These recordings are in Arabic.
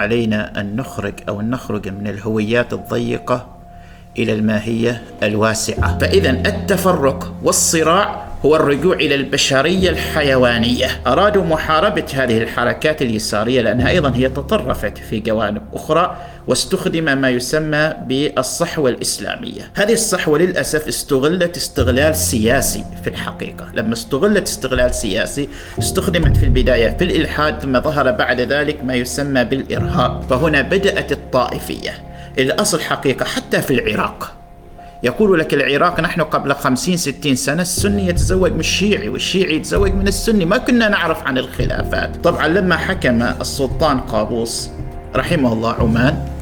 علينا أن نخرج أن نخرج من الهويات الضيقة إلى الماهية الواسعة. فإذا التفرق والصراع هو الرجوع إلى البشرية الحيوانية. أرادوا محاربة هذه الحركات اليسارية لأنها أيضا هي تطرفت في جوانب أخرى واستخدم ما يسمى بالصحوة الإسلامية. هذه الصحوة للأسف استغلت استغلال سياسي في الحقيقة. لما استغلت استغلال سياسي استخدمت في البداية في الإلحاد ثم ظهر بعد ذلك ما يسمى بالإرهاب. فهنا بدأت الطائفية. الأصل حقيقة حتى في العراق. يقول لك العراق نحن قبل خمسين ستين سنة السني يتزوج من الشيعي والشيعي يتزوج من السني. ما كنا نعرف عن الخلافات. طبعا لما حكم السلطان قابوس رحمه الله عمان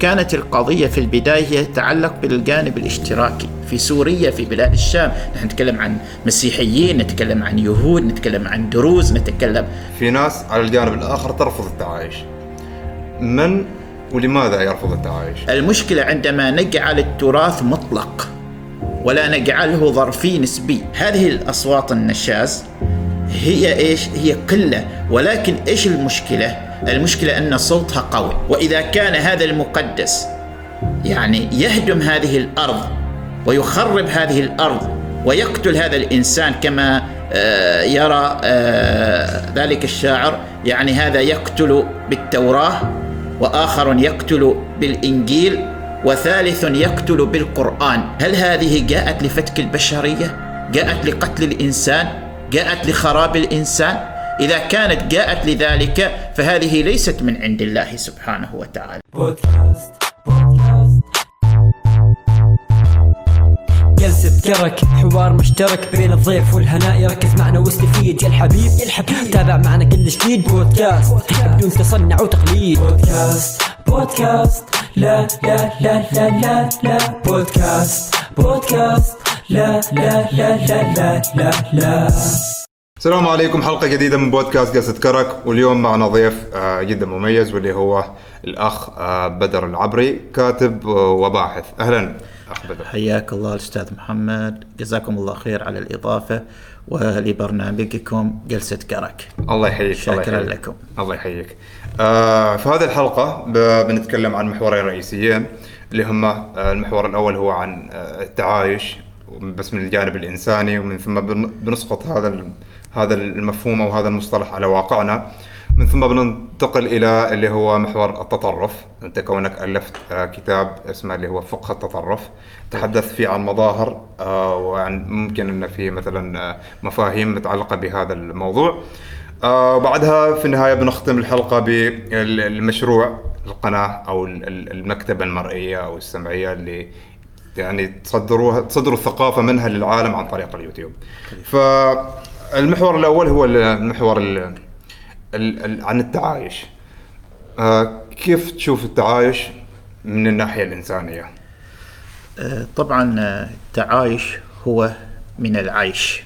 كانت القضية في البداية تتعلق بالجانب الاشتراكي في سوريا في بلاد الشام نحن نتكلم عن مسيحيين نتكلم عن يهود نتكلم عن دروز نتكلم في ناس على الجانب الآخر ترفض التعايش من ولماذا يرفض التعايش؟ المشكلة عندما نجعل التراث مطلق ولا نجعله ظرفي نسبي هذه الأصوات النشاز هي إيش؟ هي قلة ولكن إيش المشكلة؟ المشكلة أن صوتها قوي. وإذا كان هذا المقدس يعني يهدم هذه الأرض ويخرب هذه الأرض ويقتل هذا الإنسان كما آه، يرى آه، ذلك الشاعر يعني هذا يقتل بالتوراة وآخر يقتل بالإنجيل وثالث يقتل بالقرآن. هل هذه جاءت لفتك البشرية؟ جاءت لقتل الإنسان؟ جاءت لخراب الإنسان؟ إذا كانت جاءت لذلك فهذه ليست من عند الله سبحانه وتعالى. بودكاست بودكاست جلسة كرك حوار مشترك بين الضيف والهناء. يركز معنا واستفيد يا الحبيب يا الحبيب. تابع معنا كل جديد بودكاست بدون تصنع وتقليد. بودكاست بودكاست لا لا لا لا لا لا. بودكاست بودكاست لا لا لا لا لا لا لا. السلام عليكم حلقة جديدة من بودكاست قصة كرك. واليوم معنا ضيف آه، جدا مميز واللي هو الأخ آه، بدر العبري كاتب وباحث. أهلا أخ بدر. حياك الله الأستاذ محمد. جزاكم الله خير على الإضافة ولبرنامجكم جلسة كرك. الله يحييك شكرا الله لكم. الله يحييك. آه في هذه الحلقة بنتكلم عن محورين رئيسيين اللي هما آه، المحور الأول هو عن آه، التعايش بس من الجانب الإنساني ومن ثم بنسقط هذا هذا المفهوم أو هذا المصطلح على واقعنا. من ثم بننتقل إلى اللي هو محور التطرف. أنت كونك ألفت آه، كتاب اسمه اللي هو فقه التطرف. تحدث فيه عن مظاهر آه، وعن ممكن إن فيه مثلا آه، مفاهيم متعلقة بهذا الموضوع. وبعدها في النهاية بنختم الحلقة بالمشروع القناة أو المكتبة المرئية أو السمعية اللي يعني تصدروها تصدروا الثقافة منها للعالم عن طريق اليوتيوب. فالمحور الأول هو المحور عن التعايش آه، كيف تشوف التعايش من الناحية الإنسانية؟ آه، طبعا آه، التعايش هو من العيش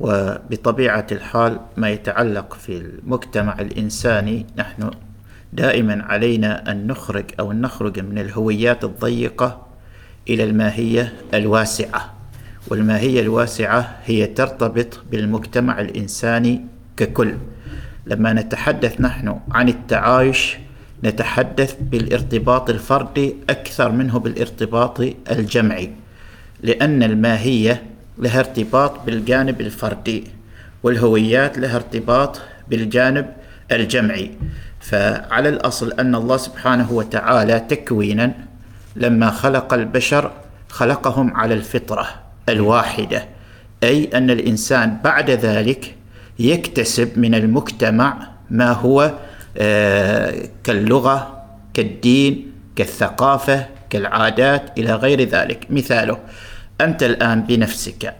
وبطبيعة الحال ما يتعلق في المجتمع الإنساني نحن دائما علينا أن نخرج أن نخرج من الهويات الضيقة إلى الماهية الواسعة والماهية الواسعة هي ترتبط بالمجتمع الإنساني ككل. لما نتحدث نحن عن التعايش نتحدث بالارتباط الفردي أكثر منه بالارتباط الجمعي لأن الماهية لها ارتباط بالجانب الفردي والهويات لها ارتباط بالجانب الجمعي. فعلى الأصل أن الله سبحانه وتعالى تكوينا لما خلق البشر خلقهم على الفطرة. الواحدة أي أن الإنسان بعد ذلك يكتسب من المجتمع ما هو آه، كاللغة كالدين كالثقافة كالعادات إلى غير ذلك. مثاله أنت الآن بنفسك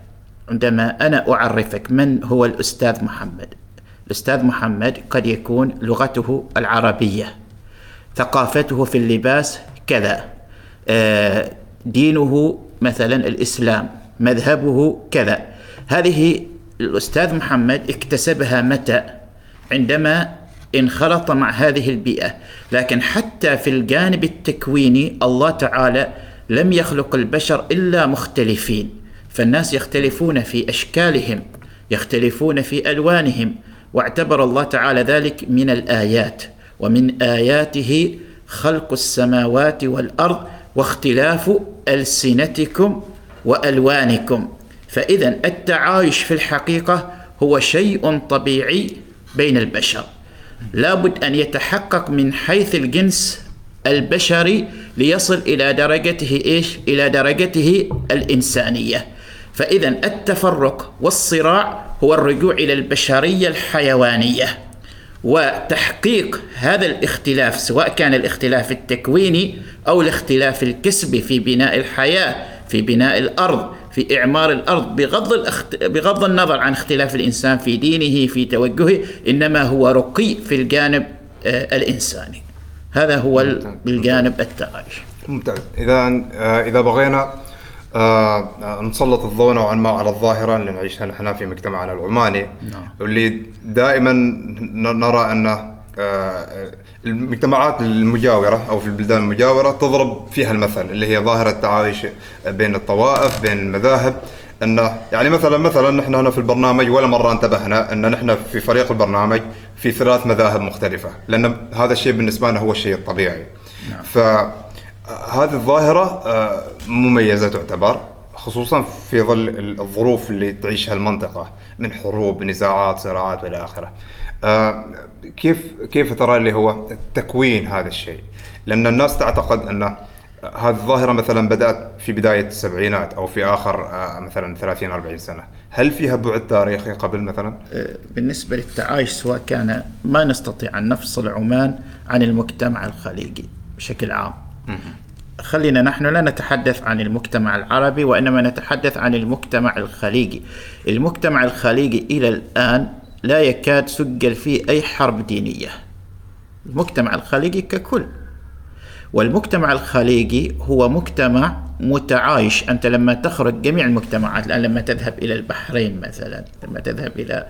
عندما أنا أعرفك من هو الأستاذ محمد الأستاذ محمد قد يكون لغته العربية ثقافته في اللباس كذا آه، دينه مثلا الإسلام مذهبه كذا. هذه الأستاذ محمد اكتسبها متى؟ عندما انخرط مع هذه البيئة. لكن حتى في الجانب التكويني الله تعالى لم يخلق البشر إلا مختلفين. فالناس يختلفون في أشكالهم يختلفون في ألوانهم واعتبر الله تعالى ذلك من الآيات. ومن آياته خلق السماوات والأرض واختلاف ألسنتكم وألوانكم. فإذا التعايش في الحقيقة هو شيء طبيعي بين البشر. لابد أن يتحقق من حيث الجنس البشري ليصل إلى درجته إيش؟ إلى درجته الإنسانية. فإذا التفرق والصراع هو الرجوع إلى البشرية الحيوانية. وتحقيق هذا الاختلاف سواء كان الاختلاف التكويني أو الاختلاف الكسبي في بناء الحياة في بناء الأرض في إعمار الأرض بغض, الأخت... بغض النظر عن اختلاف الإنسان في دينه في توجهه إنما هو رقي في الجانب آه الإنساني. هذا هو الجانب التعايش ممتاز. إذا آه إذا بغينا آه نسلط الضوء نوعا ما على الظاهرة اللي نعيشها نحن في مجتمعنا العماني نعم. واللي دائما نرى ان آه المجتمعات المجاورة أو في البلدان المجاورة تضرب فيها المثل اللي هي ظاهرة التعايش بين الطوائف بين المذاهب انه يعني مثلا مثلا نحن هنا في البرنامج ولا مرة انتبهنا أن نحن في فريق البرنامج في ثلاث مذاهب مختلفة لأن هذا الشيء بالنسبة لنا هو الشيء الطبيعي نعم. ف هذه الظاهرة آه، مميزة تعتبر خصوصا في ظل الظروف اللي تعيشها المنطقة من حروب نزاعات صراعات والى آخره. آه، كيف كيف ترى اللي هو تكوين هذا الشيء؟ لأن الناس تعتقد أن هذه الظاهرة مثلا بدأت في بداية السبعينات أو في آخر آه، مثلا 30 40 سنة هل فيها بعد تاريخي قبل مثلا؟ بالنسبة للتعايش سواء كان ما نستطيع أن نفصل عمان عن المجتمع الخليجي بشكل عام خلينا نحن لا نتحدث عن المجتمع العربي وإنما نتحدث عن المجتمع الخليجي. المجتمع الخليجي إلى الآن لا يكاد سجل فيه أي حرب دينية. المجتمع الخليجي ككل. والمجتمع الخليجي هو مجتمع متعايش، أنت لما تخرج جميع المجتمعات الآن لما تذهب إلى البحرين مثلا، لما تذهب إلى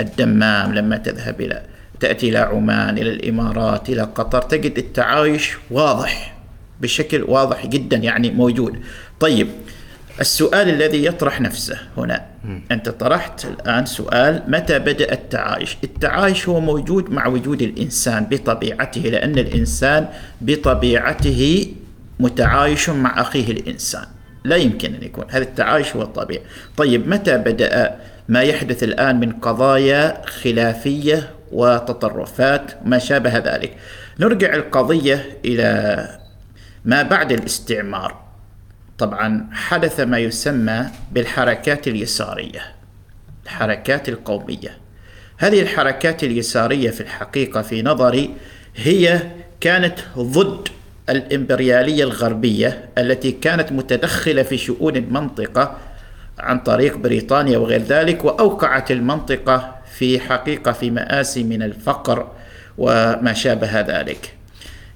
الدمام، لما تذهب إلى تأتي إلى عمان، إلى الإمارات، إلى قطر، تجد التعايش واضح بشكل واضح جدا يعني موجود طيب السؤال الذي يطرح نفسه هنا. أنت طرحت الآن سؤال متى بدأ التعايش؟ التعايش هو موجود مع وجود الإنسان بطبيعته لأن الإنسان بطبيعته متعايش مع أخيه الإنسان. لا يمكن أن يكون. هذا التعايش هو الطبيعي. طيب متى بدأ ما يحدث الآن من قضايا خلافية وتطرفات ما شابه ذلك؟ نرجع القضية إلى ما بعد الاستعمار. طبعا حدث ما يسمى بالحركات اليسارية الحركات القومية هذه الحركات اليسارية في الحقيقة في نظري هي كانت ضد الإمبريالية الغربية التي كانت متدخلة في شؤون المنطقة عن طريق بريطانيا وغير ذلك وأوقعت المنطقة في حقيقة في مآسي من الفقر وما شابه ذلك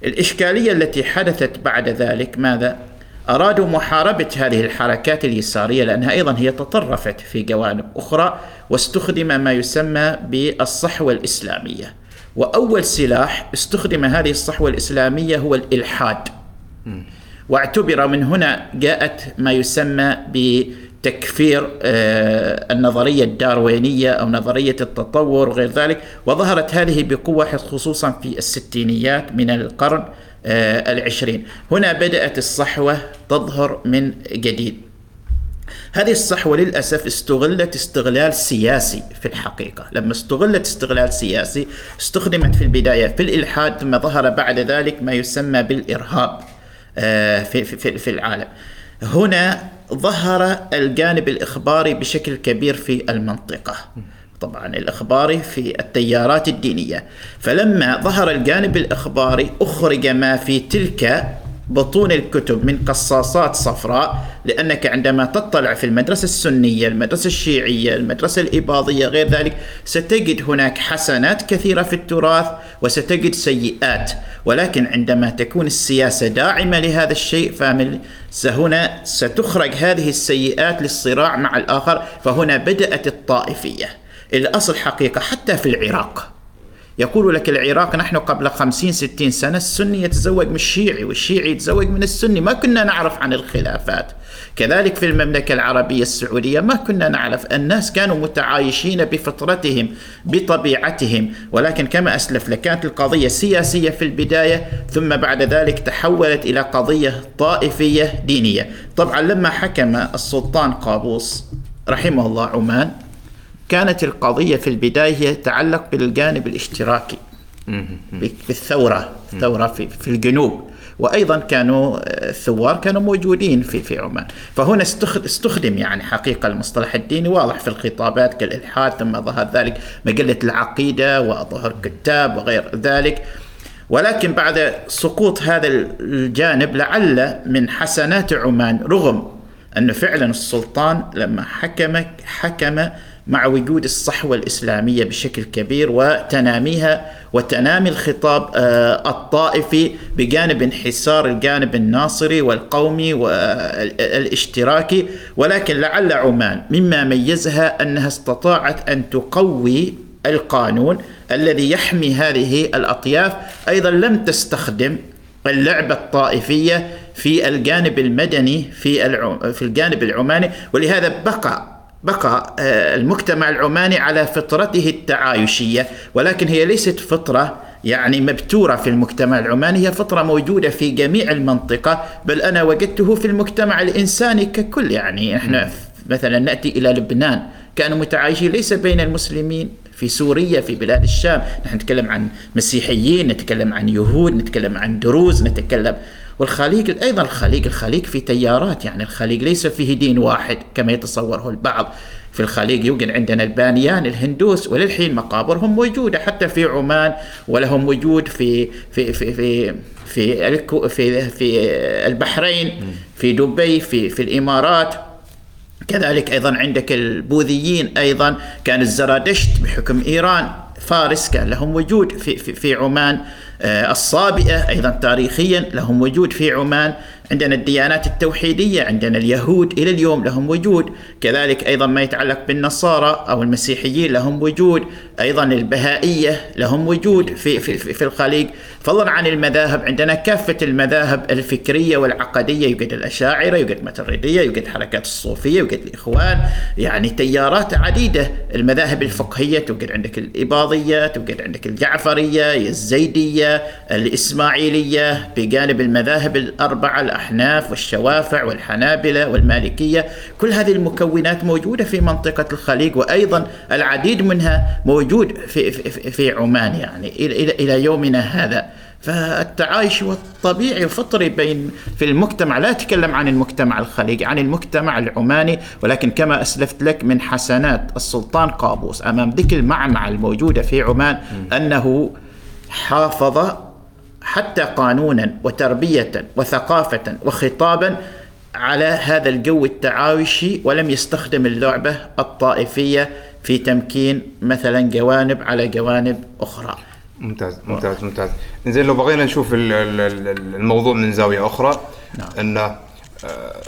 الإشكالية التي حدثت بعد ذلك ماذا؟ أرادوا محاربة هذه الحركات اليسارية لأنها أيضا هي تطرفت في جوانب أخرى واستخدم ما يسمى بالصحوة الإسلامية. وأول سلاح استخدم هذه الصحوة الإسلامية هو الإلحاد. واعتبر من هنا جاءت ما يسمى ب تكفير آه، النظرية الداروينية أو نظرية التطور وغير ذلك وظهرت هذه بقوة خصوصا في الستينيات من القرن العشرين. هنا بدأت الصحوة تظهر من جديد. هذه الصحوة للأسف استغلت استغلال سياسي في الحقيقة. لما استغلت استغلال سياسي استخدمت في البداية في الإلحاد ثم ظهر بعد ذلك ما يسمى بالإرهاب آه، في, في, في العالم. هنا ظهر الجانب الإخباري بشكل كبير في المنطقة. طبعا الإخباري في التيارات الدينية. فلما ظهر الجانب الإخباري أخرج ما في تلك بطون الكتب من قصاصات صفراء لأنك عندما تطلع في المدرسة السنية المدرسة الشيعية المدرسة الإباضية غير ذلك ستجد هناك حسنات كثيرة في التراث وستجد سيئات. ولكن عندما تكون السياسة داعمة لهذا الشيء فهنا ستخرج هذه السيئات للصراع مع الآخر فهنا بدأت الطائفية. الأصل حقيقة حتى في العراق. يقول لك العراق نحن قبل خمسين ستين سنة السني يتزوج من الشيعي والشيعي يتزوج من السني. ما كنا نعرف عن الخلافات. كذلك في المملكة العربية السعودية ما كنا نعرف الناس كانوا متعايشين بفطرتهم بطبيعتهم. ولكن كما أسلف لك كانت القضية سياسية في البداية ثم بعد ذلك تحولت إلى قضية طائفية دينية. طبعا لما حكم السلطان قابوس رحمه الله عمان كانت القضية في البداية تتعلق بالجانب الاشتراكي. في الثورة في, في الجنوب. وأيضا كانوا الثوار كانوا موجودين في في عمان. فهنا استخدم يعني حقيقة المصطلح الديني واضح في الخطابات كالإلحاد ثم ظهر ذلك مجلة العقيدة وظهر كتاب وغير ذلك. ولكن بعد سقوط هذا الجانب لعل من حسنات عمان رغم أن فعلا السلطان لما حكم حكم مع وجود الصحوة الإسلامية بشكل كبير وتناميها وتنامي الخطاب آه، الطائفي بجانب انحسار الجانب الناصري والقومي والاشتراكي. ولكن لعل عمان مما ميزها أنها استطاعت أن تقوي القانون الذي يحمي هذه الأطياف. أيضا لم تستخدم اللعبة الطائفية في الجانب المدني في في الجانب العماني. ولهذا بقى بقى آه، المجتمع العماني على فطرته التعايشية ولكن هي ليست فطرة يعني مبتورة في المجتمع العماني هي فطرة موجودة في جميع المنطقة بل أنا وجدته في المجتمع الإنساني ككل يعني إحنا مثلا نأتي إلى لبنان كانوا متعايشين ليس بين المسلمين في سوريا في بلاد الشام نحن نتكلم عن مسيحيين نتكلم عن يهود نتكلم عن دروز نتكلم والخليج أيضا الخليج الخليج في تيارات يعني الخليج ليس فيه دين واحد كما يتصوره البعض. في الخليج يوجد عندنا البانيان الهندوس وللحين مقابرهم موجودة حتى في عمان ولهم وجود في في في في في في, في البحرين في دبي في في الإمارات. كذلك أيضا عندك البوذيين أيضا كان الزرادشت بحكم إيران فارس كان لهم وجود في, في, في عمان. الصابئة أيضا تاريخيا لهم وجود في عمان. عندنا الديانات التوحيدية عندنا اليهود إلى اليوم لهم وجود. كذلك أيضا ما يتعلق بالنصارى أو المسيحيين لهم وجود. أيضا البهائية لهم وجود في, في, في, في الخليج. فضلا عن المذاهب عندنا كافة المذاهب الفكرية والعقدية. يوجد الأشاعرة يوجد الماتريدية يوجد حركات الصوفية يوجد الإخوان. يعني تيارات عديدة. المذاهب الفقهية توجد عندك الإباضية توجد عندك الجعفرية الزيدية الإسماعيلية. بجانب المذاهب الأربعة الأحناف والشوافع والحنابلة والمالكية كل هذه المكونات موجودة في منطقة الخليج وأيضا العديد منها موجود في, في, في عمان يعني إلى, إلى يومنا هذا. فالتعايش والطبيعي الفطري بين في المجتمع لا أتكلم عن المجتمع الخليجي عن المجتمع العماني ولكن كما أسلفت لك من حسنات السلطان قابوس أمام ذيك المعمعة الموجودة في عمان أنه حافظ حتى قانونا وتربية وثقافة وخطابا على هذا الجو التعايشي ولم يستخدم اللعبة الطائفية في تمكين مثلا جوانب على جوانب أخرى. ممتاز ممتاز ممتاز. زين لو بغينا نشوف الموضوع من زاوية أخرى نعم. انه آه،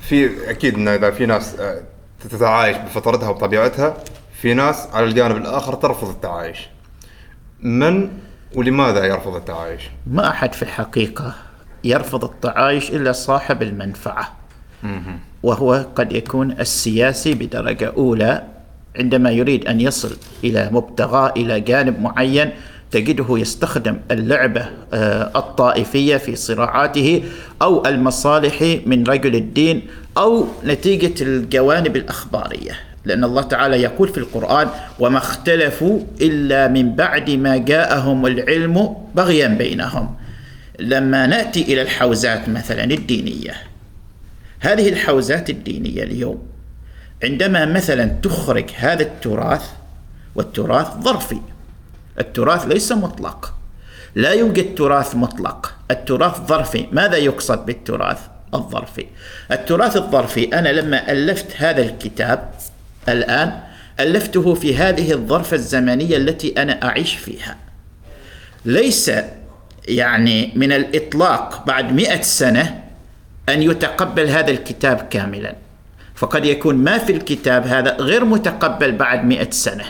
في أكيد انه إذا في ناس آه، تتعايش بفطرتها وطبيعتها في ناس على الجانب الآخر ترفض التعايش. من ولماذا يرفض التعايش؟ ما أحد في الحقيقة يرفض التعايش إلا صاحب المنفعة. وهو قد يكون السياسي بدرجة أولى عندما يريد أن يصل إلى مبتغى إلى جانب معين تجده يستخدم اللعبة آه، الطائفية في صراعاته أو المصالح من رجل الدين أو نتيجة الجوانب الأخبارية. لأن الله تعالى يقول في القرآن وما اختلفوا إلا من بعد ما جاءهم العلم بغيا بينهم. لما نأتي إلى الحوزات مثلا الدينية هذه الحوزات الدينية اليوم عندما مثلا تخرج هذا التراث والتراث ظرفي. التراث ليس مطلق. لا يوجد تراث مطلق. التراث ظرفي. ماذا يقصد بالتراث الظرفي؟ التراث الظرفي أنا لما ألفت هذا الكتاب الآن ألفته في هذه الظرفة الزمنية التي أنا أعيش فيها. ليس يعني من الإطلاق بعد مئة سنة أن يتقبل هذا الكتاب كاملا. فقد يكون ما في الكتاب هذا غير متقبل بعد مئة سنة.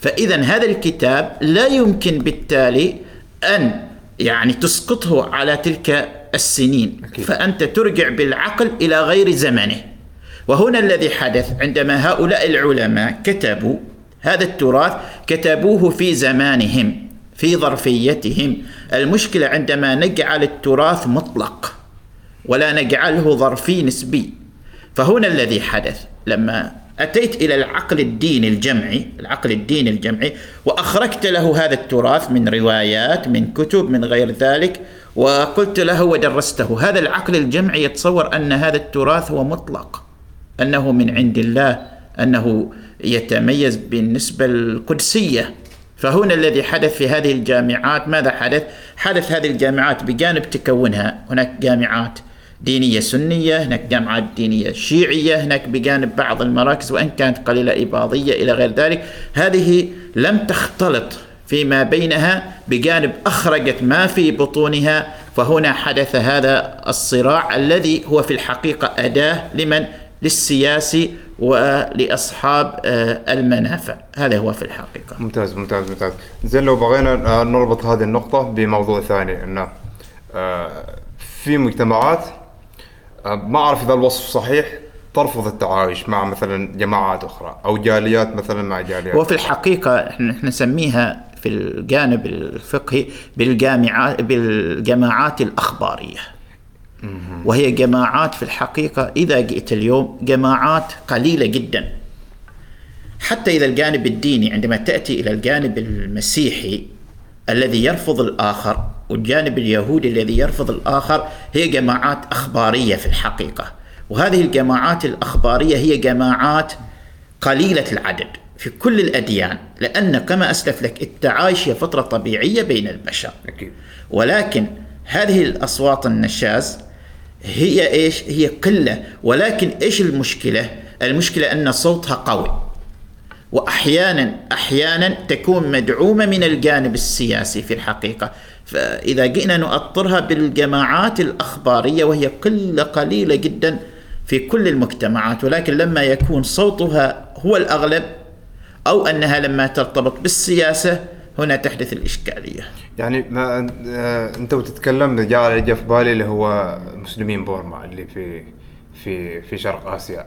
فإذا هذا الكتاب لا يمكن بالتالي أن يعني تسقطه على تلك السنين. أكيد. فأنت ترجع بالعقل إلى غير زمنه. وهنا الذي حدث عندما هؤلاء العلماء كتبوا هذا التراث كتبوه في زمانهم في ظرفيتهم. المشكلة عندما نجعل التراث مطلق ولا نجعله ظرفي نسبي. فهنا الذي حدث لما أتيت إلى العقل الديني الجمعي العقل الديني الجمعي وأخرجت له هذا التراث من روايات من كتب من غير ذلك وقلت له ودرسته. هذا العقل الجمعي يتصور أن هذا التراث هو مطلق. أنه من عند الله أنه يتميز بالنسبة القدسية. فهنا الذي حدث في هذه الجامعات ماذا حدث؟ حدث هذه الجامعات بجانب تكونها. هناك جامعات دينية سنية هناك جامعات دينية شيعية هناك بجانب بعض المراكز وإن كانت قليلة إباضية إلى غير ذلك. هذه لم تختلط فيما بينها بجانب أخرجت ما في بطونها. فهنا حدث هذا الصراع الذي هو في الحقيقة أداة لمن؟ للسياسي ولأصحاب آه، المنافع. هذا هو في الحقيقة. ممتاز ممتاز ممتاز. زين لو بغينا نربط هذه النقطة بموضوع ثاني انه آه، في مجتمعات آه، ما أعرف إذا الوصف صحيح ترفض التعايش مع مثلا جماعات أخرى أو جاليات مثلا مع جاليات. وفي الحقيقة إحنا نسميها في الجانب الفقهي بالجامعات بالجماعات الأخبارية. وهي جماعات في الحقيقة إذا جئت اليوم جماعات قليلة جدا. حتى إذا الجانب الديني عندما تأتي إلى الجانب المسيحي الذي يرفض الآخر والجانب اليهودي الذي يرفض الآخر هي جماعات أخبارية في الحقيقة. وهذه الجماعات الأخبارية هي جماعات قليلة العدد في كل الأديان لأن كما أسلف لك التعايش هي فترة طبيعية بين البشر. ولكن هذه الأصوات النشاز هي إيش؟ هي قلة. ولكن إيش المشكلة؟ المشكلة أن صوتها قوي. وأحيانا أحيانا تكون مدعومة من الجانب السياسي في الحقيقة. فإذا جئنا نؤطرها بالجماعات الأخبارية وهي قلة قليلة جدا في كل المجتمعات. ولكن لما يكون صوتها هو الأغلب أو أنها لما ترتبط بالسياسة هنا تحدث الإشكالية. يعني ما آه، أنت وتتكلم جاء جاء في بالي اللي هو مسلمين بورما اللي في في في شرق آسيا.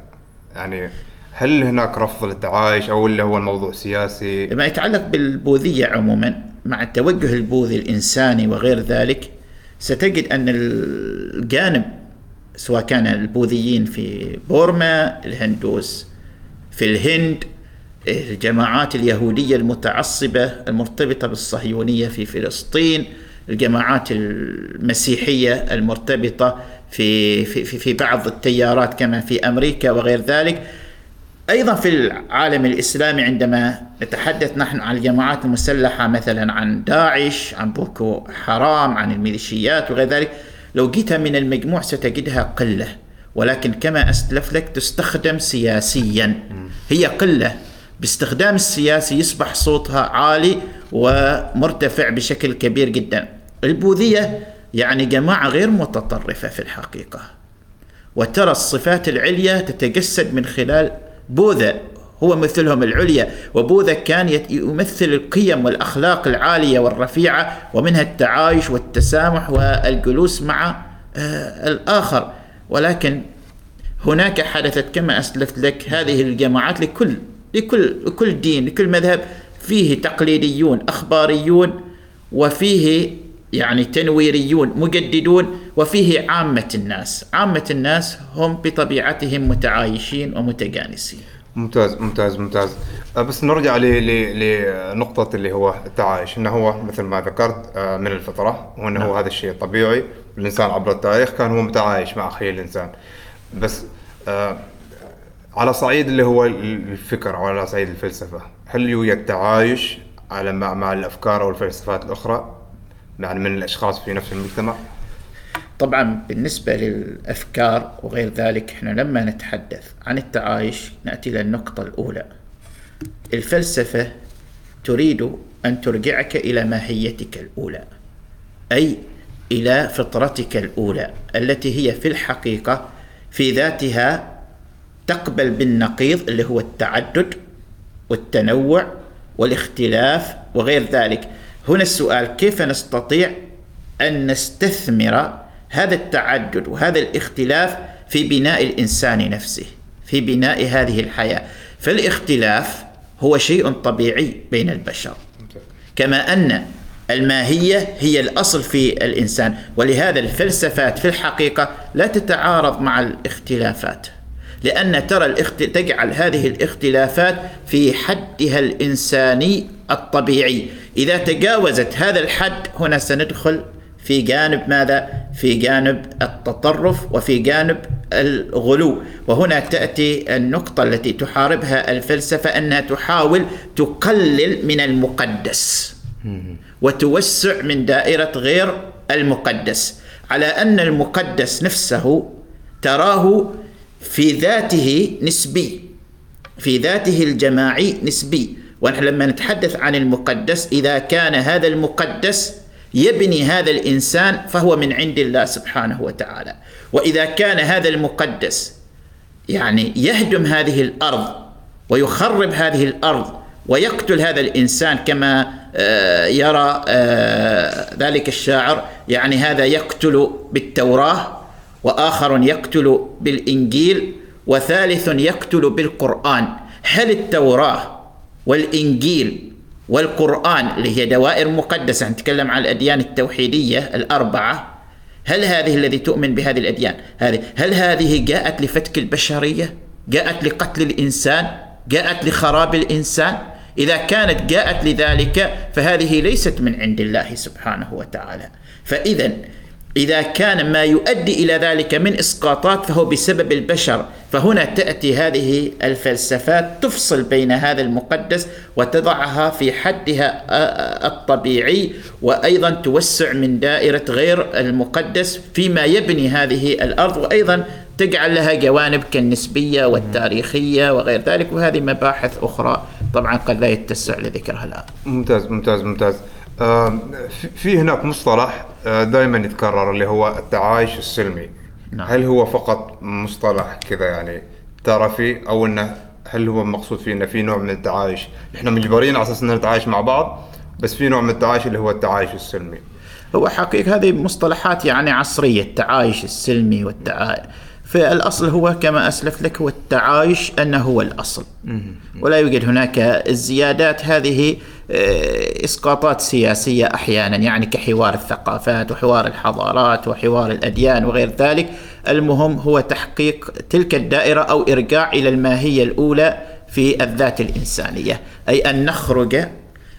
يعني هل هناك رفض للتعايش أو اللي هو الموضوع سياسي؟ ما يتعلق بالبوذية عموما مع التوجه البوذي الإنساني وغير ذلك ستجد أن الجانب سواء كان البوذيين في بورما الهندوس في الهند الجماعات اليهودية المتعصبة المرتبطة بالصهيونية في فلسطين الجماعات المسيحية المرتبطة في في في- بعض التيارات كما في أمريكا وغير ذلك. أيضا في العالم الإسلامي عندما نتحدث نحن عن الجماعات المسلحة مثلا عن داعش عن بوكو حرام عن الميليشيات وغير ذلك لو جيت من المجموع ستجدها قلة. ولكن كما اسلف لك تستخدم سياسيا. هي قلة. باستخدام السياسي يصبح صوتها عالي ومرتفع بشكل كبير جدا. البوذية يعني جماعة غير متطرفة في الحقيقة. وترى الصفات العليا تتجسد من خلال بوذا هو مثلهم العليا. وبوذا كان يمثل القيم والأخلاق العالية والرفيعة ومنها التعايش والتسامح والجلوس مع آه، الآخر. ولكن هناك حدثت كما أسلفت لك هذه الجماعات لكل لكل لكل دين لكل مذهب فيه تقليديون أخباريون وفيه يعني تنويريون مجددون وفيه عامة الناس. عامة الناس هم بطبيعتهم متعايشين ومتجانسين. ممتاز ممتاز ممتاز. آه، بس نرجع ل- ل- لنقطة اللي هو التعايش إنه هو مثل ما ذكرت آه، من الفطرة وإنه هو هذا الشيء طبيعي الإنسان عبر التاريخ كان هو متعايش مع أخيه الإنسان. بس آه، على صعيد اللي هو ال- الفكر أو على صعيد الفلسفة. هل يوجد تعايش على مع, مع الأفكار أو الفلسفات الأخرى؟ يعني من الأشخاص في نفس المجتمع؟ طبعا بالنسبة للأفكار وغير ذلك إحنا لما نتحدث عن التعايش نأتي إلى النقطة الأولى. الفلسفة تريد أن ترجعك إلى ماهيتك الأولى أي إلى فطرتك الأولى التي هي في الحقيقة في ذاتها تقبل بالنقيض اللي هو التعدد والتنوع والاختلاف وغير ذلك. هنا السؤال كيف نستطيع أن نستثمر هذا التعدد وهذا الاختلاف في بناء الإنسان نفسه في بناء هذه الحياة؟ فالاختلاف هو شيء طبيعي بين البشر. كما أن الماهية هي الأصل في الإنسان ولهذا الفلسفات في الحقيقة لا تتعارض مع الاختلافات. لأن ترى الاخت... تجعل هذه الاختلافات في حدها الإنساني الطبيعي. إذا تجاوزت هذا الحد هنا سندخل في جانب ماذا؟ في جانب التطرف وفي جانب الغلو. وهنا تأتي النقطة التي تحاربها الفلسفة أنها تحاول تقلل من المقدس. وتوسع من دائرة غير المقدس. على أن المقدس نفسه تراه في ذاته نسبي في ذاته الجماعي نسبي. ونحن لما نتحدث عن المقدس إذا كان هذا المقدس يبني هذا الإنسان فهو من عند الله سبحانه وتعالى. وإذا كان هذا المقدس يعني يهدم هذه الأرض ويخرب هذه الأرض ويقتل هذا الإنسان كما آه، يرى آه، ذلك الشاعر يعني هذا يقتل بالتوراة وآخر يقتل بالإنجيل وثالث يقتل بالقرآن. هل التوراة والإنجيل والقرآن اللي هي دوائر مقدسة نتكلم عن الأديان التوحيدية الأربعة هل هذه الذي تؤمن بهذه الأديان؟ هذه هل هذه جاءت لفتك البشرية؟ جاءت لقتل الإنسان؟ جاءت لخراب الإنسان؟ إذا كانت جاءت لذلك فهذه ليست من عند الله سبحانه وتعالى. فإذا إذا كان ما يؤدي إلى ذلك من إسقاطات فهو بسبب البشر فهنا تأتي هذه الفلسفات تفصل بين هذا المقدس وتضعها في حدها الطبيعي وأيضا توسع من دائرة غير المقدس فيما يبني هذه الأرض وأيضا تجعل لها جوانب كالنسبية والتاريخية وغير ذلك وهذه مباحث أخرى طبعا قد لا يتسع لذكرها الآن. ممتاز ممتاز ممتاز. في هناك مصطلح آه، دائما يتكرر اللي هو التعايش السلمي. نعم. هل هو فقط مصطلح كذا يعني ترفي أو إنه هل هو مقصود فيه إنه في نوع من التعايش؟ إحنا مجبرين على أساس ان نتعايش مع بعض بس في نوع من التعايش اللي هو التعايش السلمي. هو حقيقة هذه مصطلحات يعني عصرية التعايش السلمي والتعايش فالأصل هو كما أسلف لك هو التعايش أنه هو الأصل. ولا يوجد هناك الزيادات هذه آه، إسقاطات سياسية أحيانا يعني كحوار الثقافات وحوار الحضارات وحوار الأديان وغير ذلك. المهم هو تحقيق تلك الدائرة أو إرجاع إلى الماهية الأولى في الذات الإنسانية. أي أن نخرج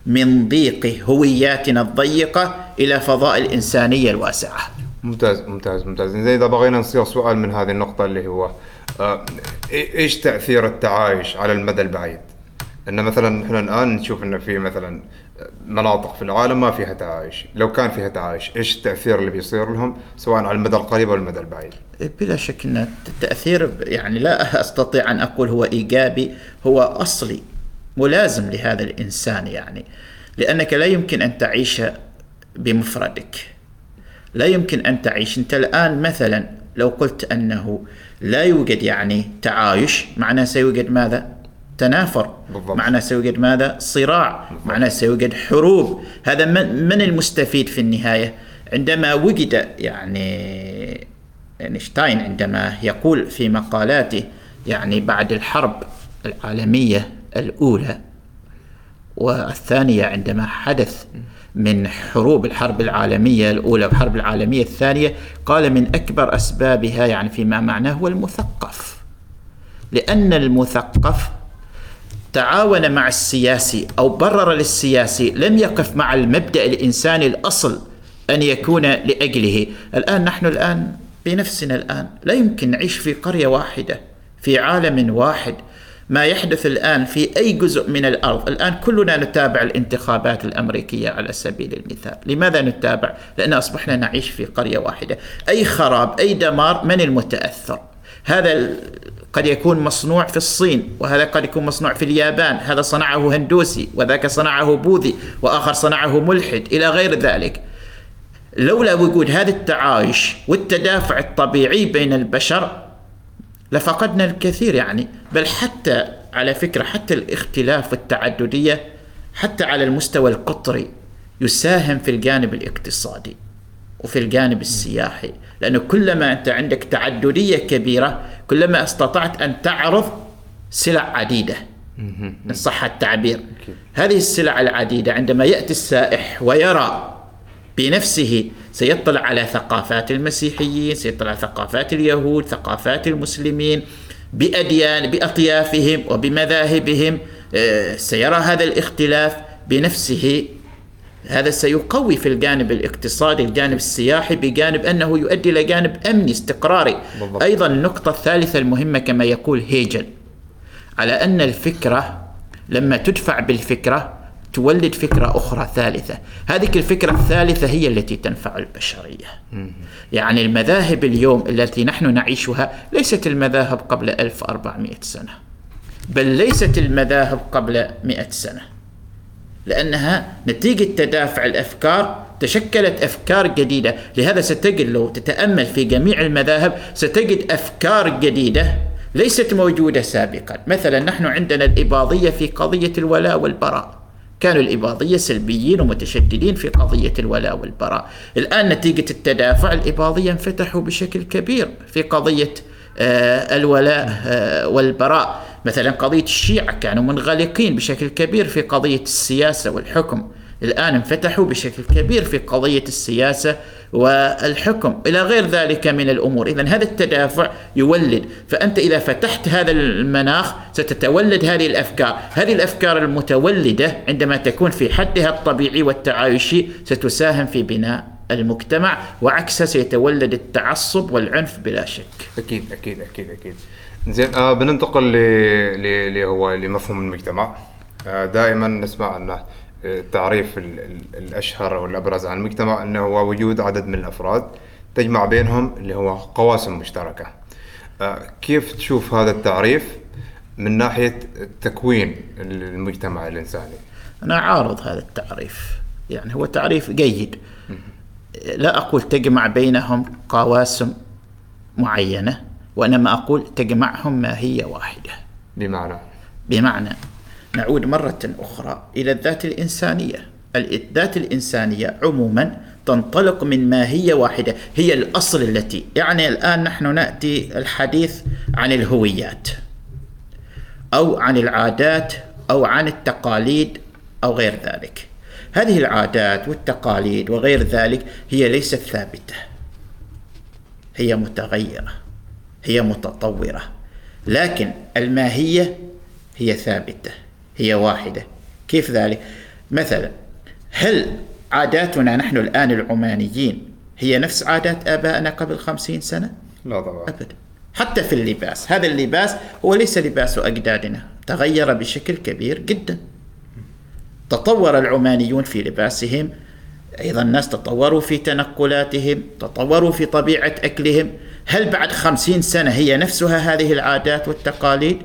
من ضيق هوياتنا الضيقة إلى فضاء الإنسانية الواسعة. ممتاز ممتاز ممتاز. زين إذا بغينا نصيغ سؤال من هذه النقطة اللي هو آه، إيش تأثير التعايش على المدى البعيد؟ إن مثلا إحنا الآن نشوف انه في مثلا مناطق في العالم ما فيها تعايش، لو كان فيها تعايش إيش التأثير اللي بيصير لهم؟ سواء على المدى القريب أو المدى البعيد؟ بلا شك إن التأثير يعني لا أستطيع أن أقول هو إيجابي هو أصلي ملازم لهذا الإنسان يعني. لأنك لا يمكن أن تعيش بمفردك. لا يمكن أن تعيش أنت الآن مثلا لو قلت أنه لا يوجد يعني تعايش معناه سيوجد ماذا؟ تنافر بالضبط. معناه سيوجد ماذا؟ صراع بالضبط. معناه سيوجد حروب هذا من, من المستفيد في النهاية عندما وجد يعني إينشتاين عندما يقول في مقالاته يعني بعد الحرب العالمية الأولى والثانية عندما حدث من حروب الحرب العالمية الأولى والحرب العالمية الثانية قال من أكبر أسبابها يعني فيما معناه هو المثقف. لأن المثقف تعاون مع السياسي أو برر للسياسي لم يقف مع المبدأ الإنساني الأصل أن يكون لأجله. الآن نحن الآن بنفسنا الآن لا يمكن نعيش في قرية واحدة في عالم واحد. ما يحدث الآن في أي جزء من الأرض. الآن كلنا نتابع الانتخابات الأمريكية على سبيل المثال. لماذا نتابع؟ لأن أصبحنا نعيش في قرية واحدة. أي خراب أي دمار من المتأثر؟ هذا قد يكون مصنوع في الصين وهذا قد يكون مصنوع في اليابان. هذا صنعه هندوسي وذاك صنعه بوذي وآخر صنعه ملحد إلى غير ذلك. لولا وجود هذا التعايش والتدافع الطبيعي بين البشر لفقدنا الكثير يعني بل حتى على فكرة حتى الاختلاف والتعددية حتى على المستوى القطري يساهم في الجانب الاقتصادي وفي الجانب السياحي. لأنه كلما أنت عندك تعددية كبيرة كلما استطعت أن تعرض سلع عديدة إن صح التعبير. هذه السلع العديدة عندما يأتي السائح ويرى بنفسه. سيطلع على ثقافات المسيحيين سيطلع على ثقافات اليهود ثقافات المسلمين بأديان بأطيافهم وبمذاهبهم. آه، سيرى هذا الاختلاف بنفسه. هذا سيقوي في الجانب الاقتصادي الجانب السياحي بجانب أنه يؤدي إلى جانب أمني استقراري. بالضبط. أيضا النقطة الثالثة المهمة كما يقول هيجل على أن الفكرة لما تدفع بالفكرة تولد فكرة أخرى ثالثة. هذه الفكرة الثالثة هي التي تنفع البشرية. يعني المذاهب اليوم التي نحن نعيشها ليست المذاهب قبل 1400 سنة بل ليست المذاهب قبل 100 سنة. لأنها نتيجة تدافع الأفكار تشكلت أفكار جديدة. لهذا ستجد لو تتأمل في جميع المذاهب ستجد أفكار جديدة ليست موجودة سابقا. مثلا نحن عندنا الإباضية في قضية الولاء والبراء. كانوا الإباضية سلبيين ومتشددين في قضية الولاء والبراء. الآن نتيجة التدافع الإباضية انفتحوا بشكل كبير في قضية آه، الولاء آه، والبراء. مثلا قضية الشيعة كانوا منغلقين بشكل كبير في قضية السياسة والحكم. الآن انفتحوا بشكل كبير في قضية السياسة والحكم. إلى غير ذلك من الأمور. إذا هذا التدافع يولد. فأنت إذا فتحت هذا المناخ ستتولد هذه الأفكار. هذه الأفكار المتولدة عندما تكون في حدها الطبيعي والتعايشي ستساهم في بناء المجتمع وعكسه سيتولد التعصب والعنف بلا شك. أكيد أكيد أكيد أكيد. زين آه بننتقل ل هو لمفهوم المجتمع. آه دائما نسمع أنه التعريف الأشهر أو الابرز عن المجتمع أنه هو وجود عدد من الأفراد تجمع بينهم اللي هو قواسم مشتركة. آه، كيف تشوف هذا التعريف من ناحية تكوين المجتمع الإنساني؟ أنا عارض هذا التعريف، يعني هو تعريف جيد. لا أقول تجمع بينهم قواسم معينة وإنما أقول تجمعهم ماهيه واحدة. بمعنى بمعنى نعود مرة أخرى إلى الذات الإنسانية. الذات الإنسانية عموما تنطلق من ماهية واحدة هي الأصل التي يعني الآن نحن نأتي الحديث عن الهويات أو عن العادات أو عن التقاليد أو غير ذلك. هذه العادات والتقاليد وغير ذلك هي ليست ثابتة. هي متغيرة هي متطورة لكن الماهية هي ثابتة. هي واحدة. كيف ذلك؟ مثلا هل عاداتنا نحن الآن العمانيين هي نفس عادات آبائنا قبل خمسين سنة؟ لا طبعا. أبدا. حتى في اللباس. هذا اللباس هو ليس لباس أجدادنا. تغير بشكل كبير جدا. تطور العمانيون في لباسهم. أيضا الناس تطوروا في تنقلاتهم تطوروا في طبيعة أكلهم. هل بعد خمسين سنة هي نفسها هذه العادات والتقاليد؟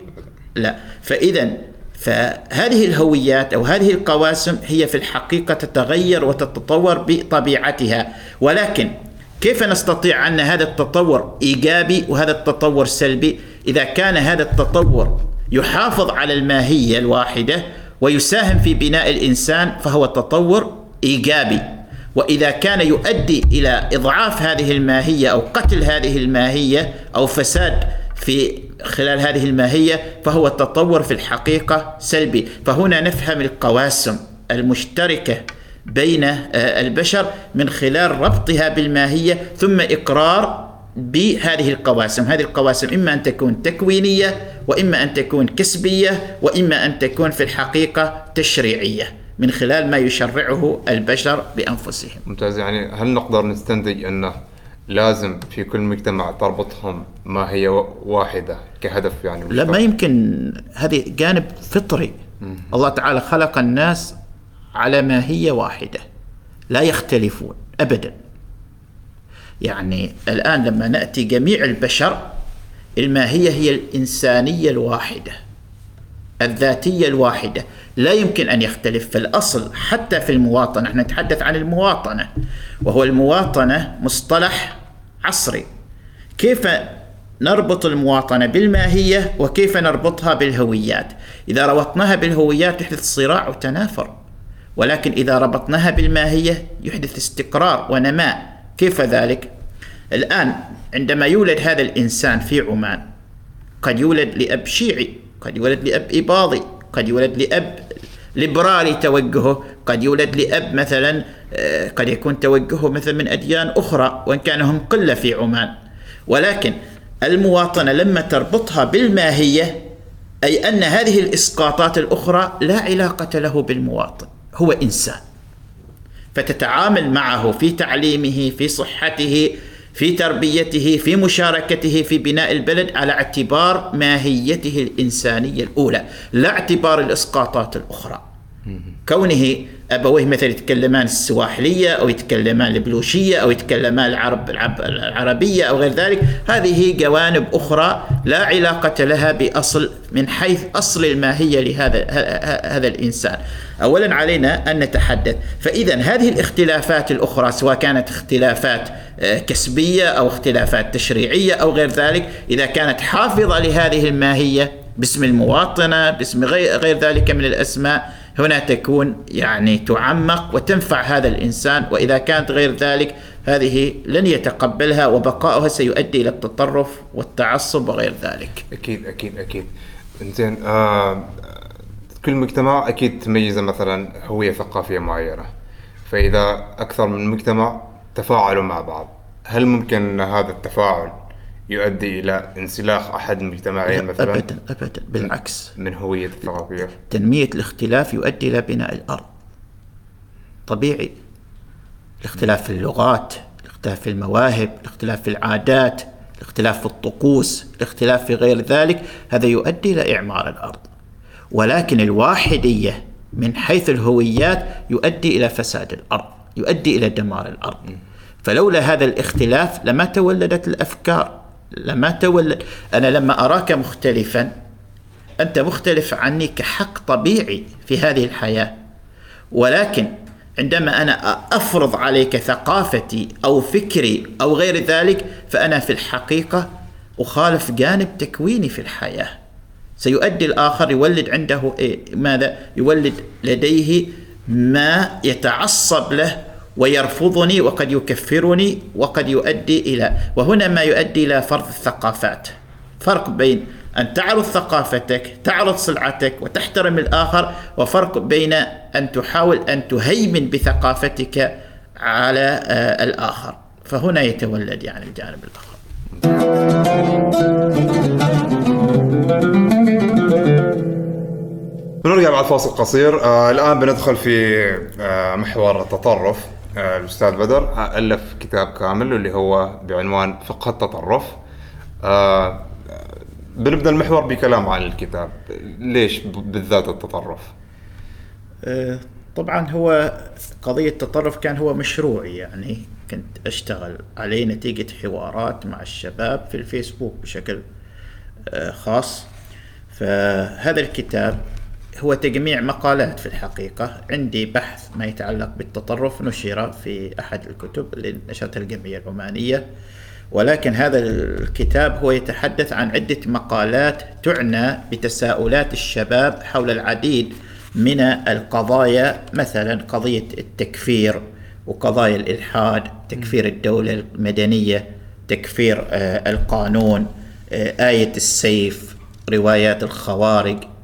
لا. فإذا فهذه الهويات أو هذه القواسم هي في الحقيقة تتغير وتتطور بطبيعتها. ولكن كيف نستطيع أن هذا التطور إيجابي وهذا التطور سلبي؟ إذا كان هذا التطور يحافظ على الماهية الواحدة ويساهم في بناء الإنسان فهو تطور إيجابي. وإذا كان يؤدي إلى إضعاف هذه الماهية أو قتل هذه الماهية أو فساد في خلال هذه الماهية فهو التطور في الحقيقة سلبي. فهنا نفهم القواسم المشتركة بين آه، البشر من خلال ربطها بالماهية ثم إقرار بهذه القواسم. هذه القواسم إما أن تكون تكوينية وإما أن تكون كسبية وإما أن تكون في الحقيقة تشريعية من خلال ما يشرعه البشر بأنفسهم. ممتاز. يعني هل نقدر نستنتج انه لازم في كل مجتمع تربطهم ما هي واحدة كهدف يعني لا ما يمكن. هذه جانب فطري. مم. الله تعالى خلق الناس على ما هي واحدة. لا يختلفون أبدا. يعني الآن لما نأتي جميع البشر الماهية هي الإنسانية الواحدة. الذاتية الواحدة. لا يمكن أن يختلف في الأصل حتى في المواطنة. نحن نتحدث عن المواطنة وهو المواطنة مصطلح عصري. كيف نربط المواطنة بالماهية وكيف نربطها بالهويات؟ إذا ربطناها بالهويات يحدث صراع وتنافر. ولكن إذا ربطناها بالماهية يحدث استقرار ونماء. كيف ذلك؟ الآن عندما يولد هذا الإنسان في عمان قد يولد لأب شيعي قد يولد لأب إباضي قد يولد لأب ليبرالي توجهه. قد يولد لأب مثلا آه، قد يكون توجهه مثلا من أديان أخرى وإن كان هم قلة في عمان. ولكن المواطنة لما تربطها بالماهية أي أن هذه الإسقاطات الأخرى لا علاقة له بالمواطن هو إنسان. فتتعامل معه في تعليمه في صحته في تربيته في مشاركته في بناء البلد على اعتبار ماهيته الإنسانية الأولى لا اعتبار الإسقاطات الأخرى. كونه أبويه مثلا يتكلمان السواحلية أو يتكلمان البلوشية أو يتكلمان العرب العربية أو غير ذلك هذه جوانب أخرى لا علاقة لها بأصل من حيث أصل الماهية لهذا هذا الإنسان. أولا علينا أن نتحدث. فإذا هذه الاختلافات الأخرى سواء كانت اختلافات آه، كسبية أو اختلافات تشريعية أو غير ذلك إذا كانت حافظة لهذه الماهية باسم المواطنة باسم غير ذلك من الأسماء هنا تكون يعني تعمق وتنفع هذا الإنسان وإذا كانت غير ذلك هذه لن يتقبلها وبقاؤها سيؤدي إلى التطرف والتعصب وغير ذلك. أكيد أكيد أكيد. إنزين آه كل مجتمع أكيد تميزه مثلا هوية ثقافية معينة. فإذا أكثر من مجتمع تفاعلوا مع بعض هل ممكن هذا التفاعل يؤدي إلى انسلاخ أحد المجتمعين مثلا ابدا ابدا بالعكس. من هوية الثقافية. تنمية الاختلاف يؤدي إلى بناء الأرض. طبيعي. الاختلاف في اللغات الاختلاف في المواهب الاختلاف في العادات الاختلاف في الطقوس الاختلاف في غير ذلك هذا يؤدي إلى إعمار الأرض. ولكن الواحدية من حيث الهويات يؤدي إلى فساد الأرض يؤدي إلى دمار الأرض. فلولا هذا الاختلاف لما تولدت الأفكار. لما تولد أنا لما أراك مختلفا أنت مختلف عني كحق طبيعي في هذه الحياة. ولكن عندما أنا أفرض عليك ثقافتي أو فكري أو غير ذلك فأنا في الحقيقة أخالف جانب تكويني في الحياة. سيؤدي الآخر يولد عنده إيه؟ ماذا؟ يولد لديه ما يتعصب له ويرفضني وقد يكفرني وقد يؤدي إلى وهنا ما يؤدي إلى فرض الثقافات. فرق بين أن تعرض ثقافتك تعرض سلعتك وتحترم الآخر وفرق بين أن تحاول أن تهيمن بثقافتك على آه، الآخر. فهنا يتولد يعني الجانب الآخر. بنرجع بعد فاصل قصير آه الآن بندخل في آه محور التطرف. الأستاذ بدر ألف كتاب كامل اللي هو بعنوان فقه التطرف. آه، بنبدأ المحور بكلام عن الكتاب. ليش بالذات التطرف؟ آه، طبعا هو قضية التطرف كان هو مشروعي يعني كنت أشتغل عليه نتيجة حوارات مع الشباب في الفيسبوك بشكل خاص. فهذا الكتاب هو تجميع مقالات في الحقيقة. عندي بحث ما يتعلق بالتطرف نشر في أحد الكتب اللي نشرتها الجمعية العمانية ولكن هذا الكتاب هو يتحدث عن عدة مقالات تعنى بتساؤلات الشباب حول العديد من القضايا مثلا قضية التكفير وقضايا الإلحاد تكفير الدولة المدنية تكفير آه، القانون آه، آية السيف روايات الخوارج. آه،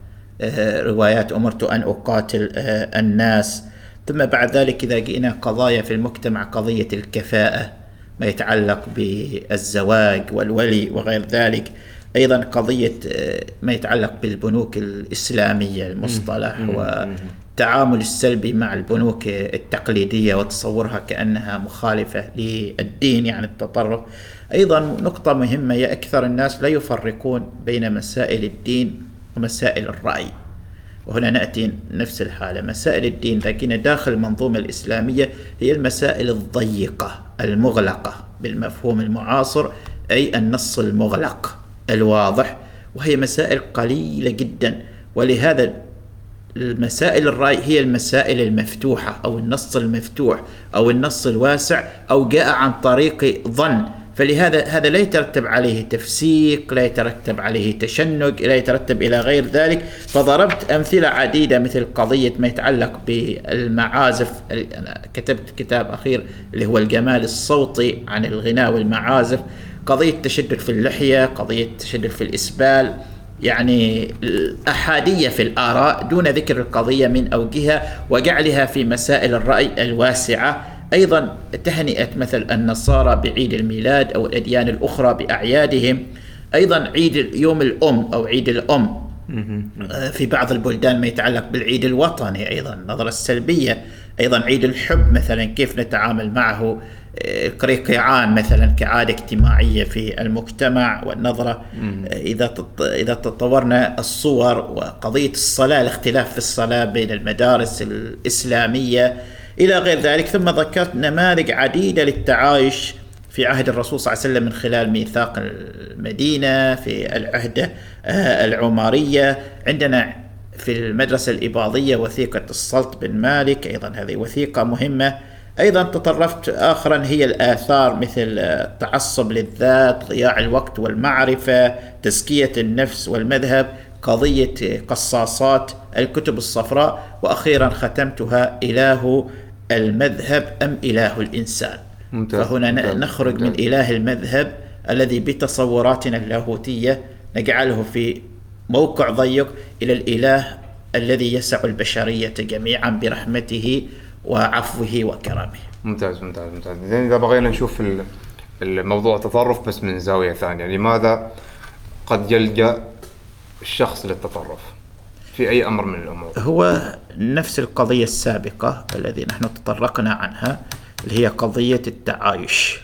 روايات أمرت أن أقاتل آه، الناس. ثم بعد ذلك إذا جئنا قضايا في المجتمع قضية الكفاءة ما يتعلق بالزواج والولي وغير ذلك. أيضا قضية آه، ما يتعلق بالبنوك الإسلامية المصطلح والتعامل السلبي مع البنوك التقليدية وتصورها كأنها مخالفة للدين يعني التطرف. أيضا نقطة مهمة يا أكثر الناس لا يفرقون بين مسائل الدين ومسائل الرأي. وهنا نأتي نفس الحالة. مسائل الدين لكن داخل المنظومة الإسلامية هي المسائل الضيقة المغلقة بالمفهوم المعاصر أي النص المغلق الواضح. وهي مسائل قليلة جدا. ولهذا المسائل الرأي هي المسائل المفتوحة أو النص المفتوح أو النص الواسع أو جاء عن طريق ظن. فلهذا هذا لا يترتب عليه تفسيق لا يترتب عليه تشنج لا يترتب إلى غير ذلك. فضربت أمثلة عديدة مثل قضية ما يتعلق بالمعازف. أنا كتبت كتاب أخير اللي هو الجمال الصوتي عن الغناء والمعازف. قضية تشدد في اللحية قضية تشدد في الإسبال. يعني الأحادية في الآراء دون ذكر القضية من أوجهها وجعلها في مسائل الرأي الواسعة. أيضا تهنئة مثل النصارى بعيد الميلاد أو الأديان الأخرى بأعيادهم. أيضا عيد يوم الأم أو عيد الأم. آه، في بعض البلدان ما يتعلق بالعيد الوطني أيضا النظرة السلبية. أيضا عيد الحب مثلا كيف نتعامل معه؟ قريقيعان مثلا كعادة اجتماعية في المجتمع والنظرة. إذا إذا تطورنا الصور وقضية الصلاة الاختلاف في الصلاة بين المدارس الإسلامية إلى غير ذلك ثم ذكرت نماذج عديدة للتعايش في عهد الرسول صلى الله عليه وسلم من خلال ميثاق المدينة في العهد آه، العمرية. عندنا في المدرسة الإباضية وثيقة السلط بن مالك أيضا هذه وثيقة مهمة. أيضا تطرفت آخرا هي الآثار مثل التعصب للذات ضياع الوقت والمعرفة تزكية النفس والمذهب قضية قصاصات الكتب الصفراء وأخيرا ختمتها إله المذهب أم إله الإنسان ممتاز. فهنا ممتاز. نخرج ممتاز. من إله المذهب الذي بتصوراتنا اللاهوتية نجعله في موقع ضيق إلى الإله الذي يسع البشرية جميعا برحمته وعفوه وكرمه ممتاز ممتاز ممتاز زين إذا بغينا نشوف الموضوع تطرف بس من زاوية ثانية لماذا قد يلجأ الشخص للتطرف في أي أمر من الأمور؟ هو نفس القضية السابقة الذي نحن تطرقنا عنها اللي هي قضية التعايش.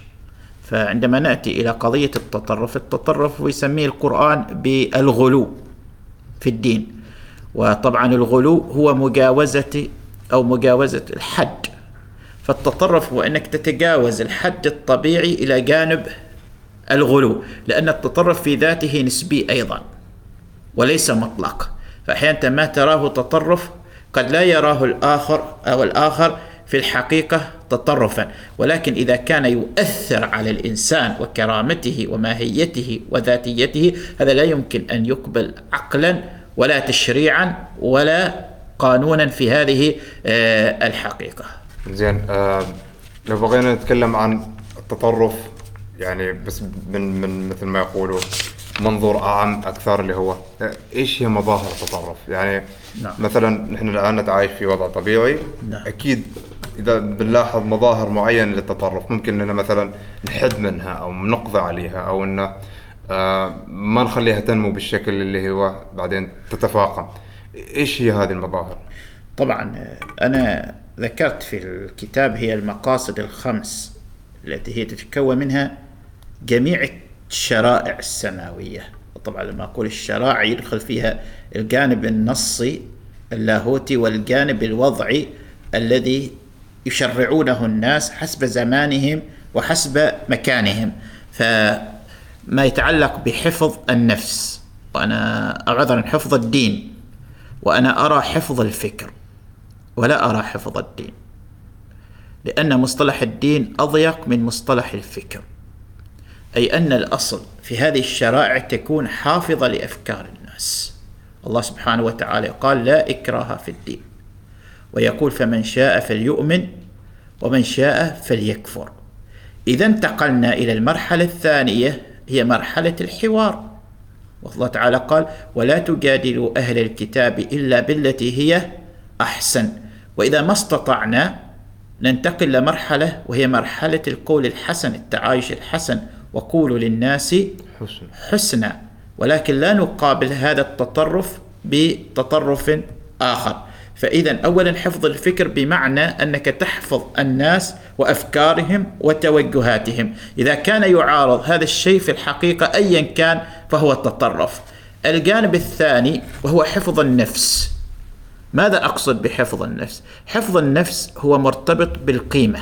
فعندما نأتي إلى قضية التطرف التطرف يسميه القرآن بالغلو في الدين. وطبعا الغلو هو مجاوزة أو مجاوزة الحد. فالتطرف هو أنك تتجاوز الحد الطبيعي إلى جانب الغلو لأن التطرف في ذاته نسبي أيضا وليس مطلق. فأحيانا ما تراه تطرف قد لا يراه الآخر أو الآخر في الحقيقة تطرفا. ولكن إذا كان يؤثر على الإنسان وكرامته وماهيته وذاتيته هذا لا يمكن أن يقبل عقلا ولا تشريعا ولا قانونا في هذه آه، الحقيقة. زين آه لو بغينا نتكلم عن التطرف يعني بس من من مثل ما يقولوا منظور اعم أكثر اللي هو إيش هي مظاهر التطرف؟ يعني نعم. مثلا نحن الآن نتعايش في وضع طبيعي نعم. أكيد إذا بنلاحظ مظاهر معينة للتطرف ممكن إننا مثلا نحد منها أو نقضي عليها أو إنه آه ما نخليها تنمو بالشكل اللي هو بعدين تتفاقم. إيش هي هذه المظاهر؟ طبعا أنا ذكرت في الكتاب هي المقاصد الخمس التي هي تتكون منها جميع الشرائع السماوية. طبعا لما أقول الشرائع يدخل فيها الجانب النصي اللاهوتي والجانب الوضعي الذي يشرعونه الناس حسب زمانهم وحسب مكانهم. فما يتعلق بحفظ النفس وأنا عذرا حفظ الدين وأنا أرى حفظ الفكر ولا أرى حفظ الدين. لأن مصطلح الدين أضيق من مصطلح الفكر. أي أن الأصل في هذه الشرائع تكون حافظة لأفكار الناس. الله سبحانه وتعالى قال لا إكراه في الدين. ويقول فمن شاء فليؤمن ومن شاء فليكفر. إذا انتقلنا إلى المرحلة الثانية هي مرحلة الحوار. والله تعالى قال ولا تجادلوا أهل الكتاب إلا بالتي هي أحسن. وإذا ما استطعنا ننتقل لمرحلة وهي مرحلة القول الحسن التعايش الحسن وقولوا للناس حسنا. ولكن لا نقابل هذا التطرف بتطرف آخر. فإذا أولا حفظ الفكر بمعنى أنك تحفظ الناس وأفكارهم وتوجهاتهم. إذا كان يعارض هذا الشيء في الحقيقة أيا كان فهو التطرف. الجانب الثاني وهو حفظ النفس. ماذا أقصد بحفظ النفس؟ حفظ النفس هو مرتبط بالقيمة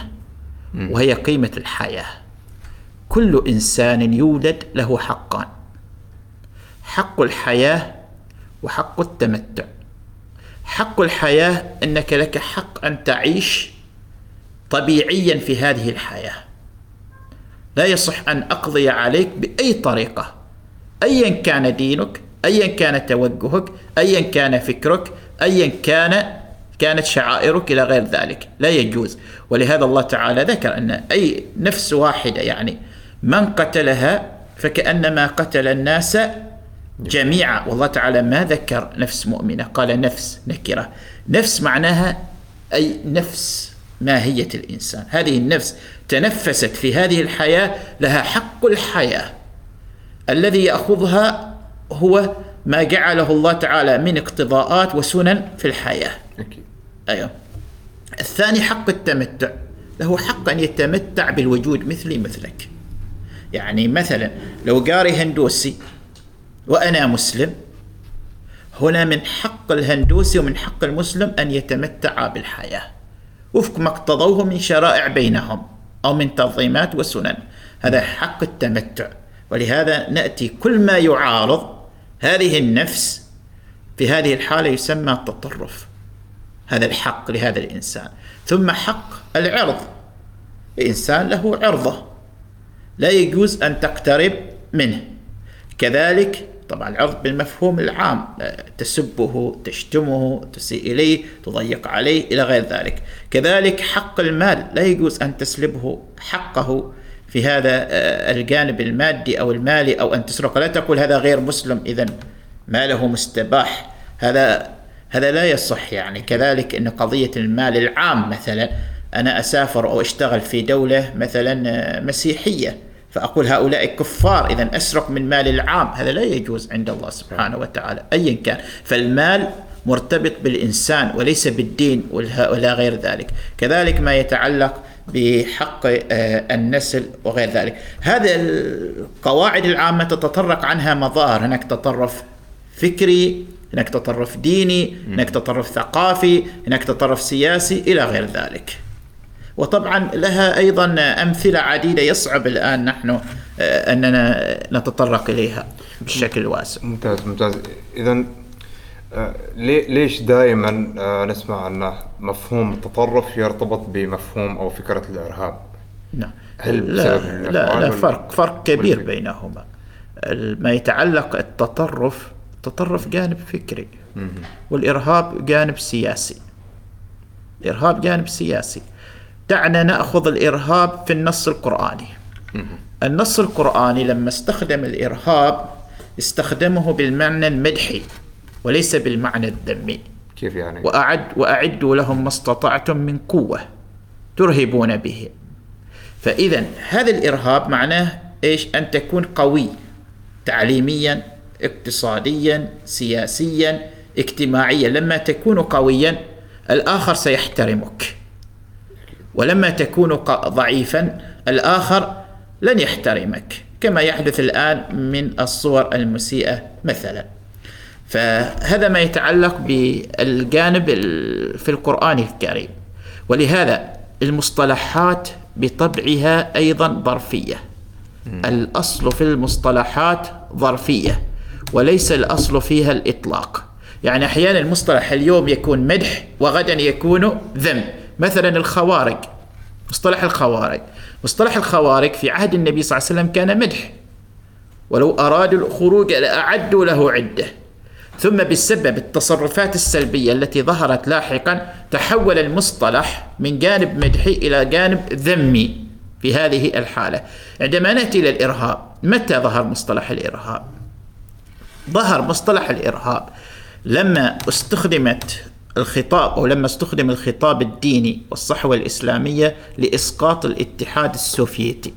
وهي قيمة الحياة. كل إنسان يولد له حقان. حق الحياة وحق التمتع. حق الحياة أنك لك حق أن تعيش طبيعيا في هذه الحياة. لا يصح أن أقضي عليك بأي طريقة. أيا كان دينك أيا كان توجهك أيا كان فكرك أيا كان كانت شعائرك إلى غير ذلك. لا يجوز. ولهذا الله تعالى ذكر أن أي نفس واحدة يعني من قتلها فكأنما قتل الناس جميعا. والله تعالى ما ذكر نفس مؤمنة قال نفس نكرة. نفس معناها أي نفس ماهية الإنسان. هذه النفس تنفست في هذه الحياة لها حق الحياة. الذي يأخذها هو ما جعله الله تعالى من اقتضاءات وسنن في الحياة. أكيد. أيوه. الثاني حق التمتع له حق أن يتمتع بالوجود مثلي مثلك. يعني مثلا لو قاري هندوسي وأنا مسلم هنا من حق الهندوسي ومن حق المسلم أن يتمتع بالحياة. وفق ما اقتضوه من شرائع بينهم أو من تنظيمات وسنن. هذا حق التمتع. ولهذا نأتي كل ما يعارض هذه النفس في هذه الحالة يسمى التطرف. هذا الحق لهذا الإنسان. ثم حق العرض. الإنسان له عرضة. لا يجوز أن تقترب منه. كذلك طبعا العرض بالمفهوم العام تسبه تشتمه تسيء إليه تضيق عليه إلى غير ذلك. كذلك حق المال لا يجوز أن تسلبه حقه. في هذا آه، الجانب المادي أو المالي أو أن تسرق. لا تقول هذا غير مسلم إذا ماله مستباح. هذا هذا لا يصح يعني. كذلك أن قضية المال العام مثلا أنا أسافر أو أشتغل في دولة مثلا آه، مسيحية. فأقول هؤلاء كفار إذا أسرق من مال العام. هذا لا يجوز عند الله سبحانه وتعالى أيا كان. فالمال مرتبط بالإنسان وليس بالدين ولا غير ذلك. كذلك ما يتعلق بحق آه، النسل وغير ذلك. هذه القواعد العامة تتطرق عنها مظاهر. هناك تطرف فكري هناك تطرف ديني هناك تطرف ثقافي هناك تطرف سياسي إلى غير ذلك. وطبعا لها أيضا أمثلة عديدة يصعب الآن نحن آه، أننا نتطرق إليها بشكل واسع. ممتاز ممتاز. إذا آه، ليش دائما آه، نسمع أن مفهوم التطرف يرتبط بمفهوم أو فكرة الإرهاب؟ نعم. هل لا لا, لا فرق فرق كبير بينهما. ما يتعلق التطرف التطرف جانب فكري والإرهاب جانب سياسي. الإرهاب جانب سياسي. دعنا نأخذ الإرهاب في النص القرآني. النص القرآني لما استخدم الإرهاب استخدمه بالمعنى المدحي وليس بالمعنى الذمي. كيف يعني؟ وأعد وأعدوا لهم ما استطعتم من قوة ترهبون به. فإذا هذا الإرهاب معناه إيش؟ أن تكون قوي تعليميا اقتصاديا سياسيا اجتماعيا. لما تكون قويا الآخر سيحترمك. ولما تكون ضعيفا الآخر لن يحترمك كما يحدث الآن من الصور المسيئة مثلا. فهذا ما يتعلق بالجانب في القرآن الكريم. ولهذا المصطلحات بطبعها أيضا ظرفية. الأصل في المصطلحات ظرفية وليس الأصل فيها الإطلاق. يعني أحيانا المصطلح اليوم يكون مدح وغدا يكون ذم. مثلا الخوارج مصطلح الخوارج. مصطلح الخوارج في عهد النبي صلى الله عليه وسلم كان مدح. ولو أرادوا الخروج لأعدوا له عدة. ثم بسبب التصرفات السلبية التي ظهرت لاحقا تحول المصطلح من جانب مدحي إلى جانب ذمي في هذه الحالة. عندما نأتي إلى الإرهاب متى ظهر مصطلح الإرهاب؟ ظهر مصطلح الإرهاب لما استخدمت الخطاب أو لما استخدم الخطاب الديني والصحوة الإسلامية لإسقاط الاتحاد السوفيتي.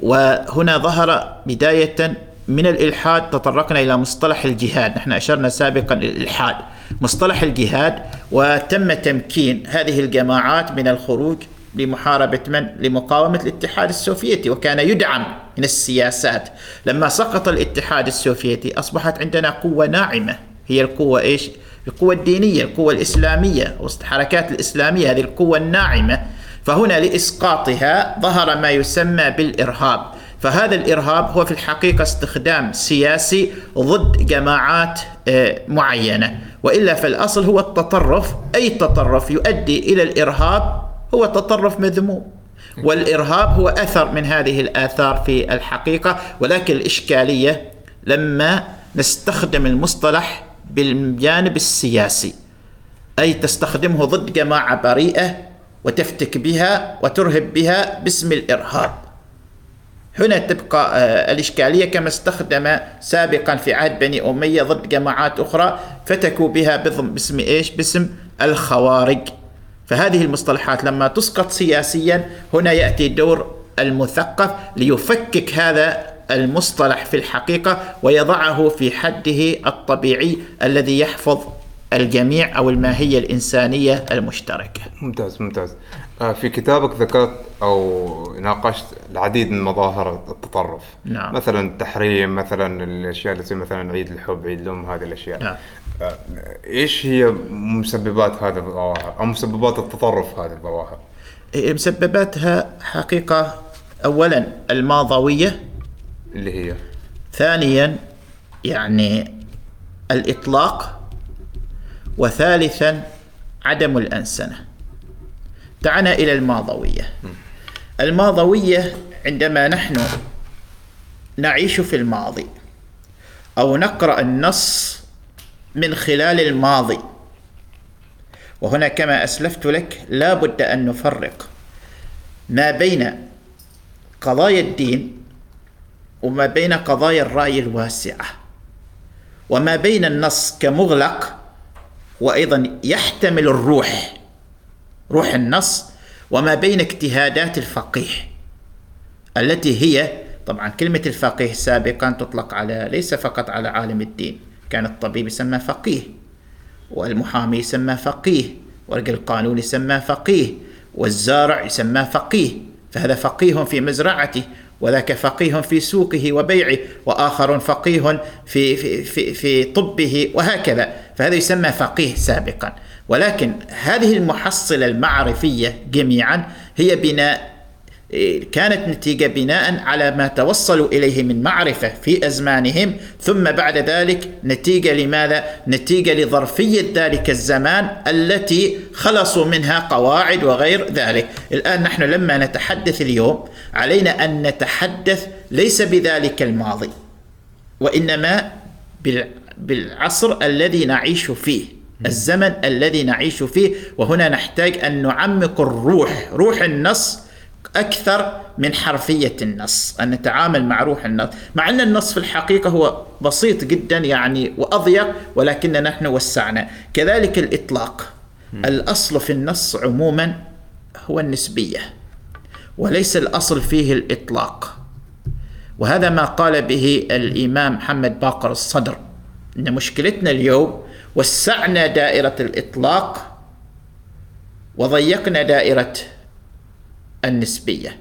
وهنا ظهر بداية من الإلحاد تطرقنا إلى مصطلح الجهاد. نحن أشرنا سابقا الإلحاد. مصطلح الجهاد وتم تمكين هذه الجماعات من الخروج لمحاربة من؟ لمقاومة الاتحاد السوفيتي وكان يدعم من السياسات. لما سقط الاتحاد السوفيتي أصبحت عندنا قوة ناعمة. هي القوة إيش؟ القوة الدينية القوة الإسلامية وسط الحركات الإسلامية هذه القوة الناعمة. فهنا لإسقاطها ظهر ما يسمى بالإرهاب. فهذا الإرهاب هو في الحقيقة استخدام سياسي ضد جماعات آه، معينة. وإلا فالأصل هو التطرف. أي تطرف يؤدي إلى الإرهاب هو تطرف مذموم. والإرهاب هو أثر من هذه الآثار في الحقيقة. ولكن الإشكالية لما نستخدم المصطلح بالجانب السياسي أي تستخدمه ضد جماعة بريئة وتفتك بها وترهب بها باسم الإرهاب. هنا تبقى آه، الإشكالية كما استخدم سابقا في عهد بني أمية ضد جماعات أخرى فتكوا بها باسم إيش؟ باسم الخوارج. فهذه المصطلحات لما تسقط سياسيا هنا يأتي دور المثقف ليفكك هذا المصطلح في الحقيقة ويضعه في حده الطبيعي الذي يحفظ الجميع أو الماهية الإنسانية المشتركة. ممتاز ممتاز. آه، في كتابك ذكرت أو ناقشت العديد من مظاهر التطرف. نعم. مثلا التحريم مثلا الأشياء اللي مثلا عيد الحب عيد الأم هذه الأشياء. نعم. آه، إيش هي مسببات هذه الظواهر؟ أو مسببات التطرف هذه الظواهر؟ مسبباتها حقيقة أولا الماضوية اللي هي. ثانيا يعني الإطلاق وثالثا عدم الأنسنة. دعنا إلى الماضوية. الماضوية عندما نحن نعيش في الماضي أو نقرأ النص من خلال الماضي. وهنا كما أسلفت لك لا بد أن نفرق ما بين قضايا الدين وما بين قضايا الرأي الواسعة وما بين النص كمغلق وأيضا يحتمل الروح روح النص وما بين اجتهادات الفقيه التي هي طبعا كلمة الفقيه سابقا تطلق على ليس فقط على عالم الدين كان الطبيب يسمى فقيه والمحامي يسمى فقيه ورجل القانون يسمى فقيه والزارع يسمى فقيه فهذا فقيه في مزرعته وذاك فقيه في سوقه وبيعه وآخر فقيه في في في, في طبه وهكذا. فهذا يسمى فقيه سابقا. ولكن هذه المحصلة المعرفية جميعا هي بناء كانت نتيجة بناء على ما توصلوا إليه من معرفة في أزمانهم ثم بعد ذلك نتيجة لماذا؟ نتيجة لظرفية ذلك الزمان التي خلصوا منها قواعد وغير ذلك. الآن نحن لما نتحدث اليوم علينا أن نتحدث ليس بذلك الماضي وإنما بالعصر الذي نعيش فيه. الزمن الذي نعيش فيه وهنا نحتاج أن نعمق الروح، روح النص أكثر من حرفية النص أن نتعامل مع روح النص. مع أن النص في الحقيقة هو بسيط جدا يعني وأضيق ولكننا نحن وسعنا. كذلك الإطلاق. الأصل في النص عموما هو النسبية وليس الأصل فيه الإطلاق. وهذا ما قال به الإمام محمد باقر الصدر. إن مشكلتنا اليوم وسعنا دائرة الإطلاق وضيقنا دائرة النسبية.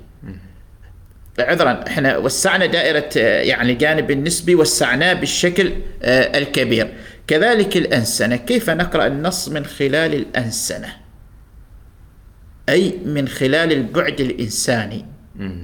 عذرا إحنا وسعنا دائرة يعني الجانب النسبي وسعناه بالشكل آه، الكبير. كذلك الأنسنة. كيف نقرأ النص من خلال الأنسنة؟ أي من خلال البعد الإنساني.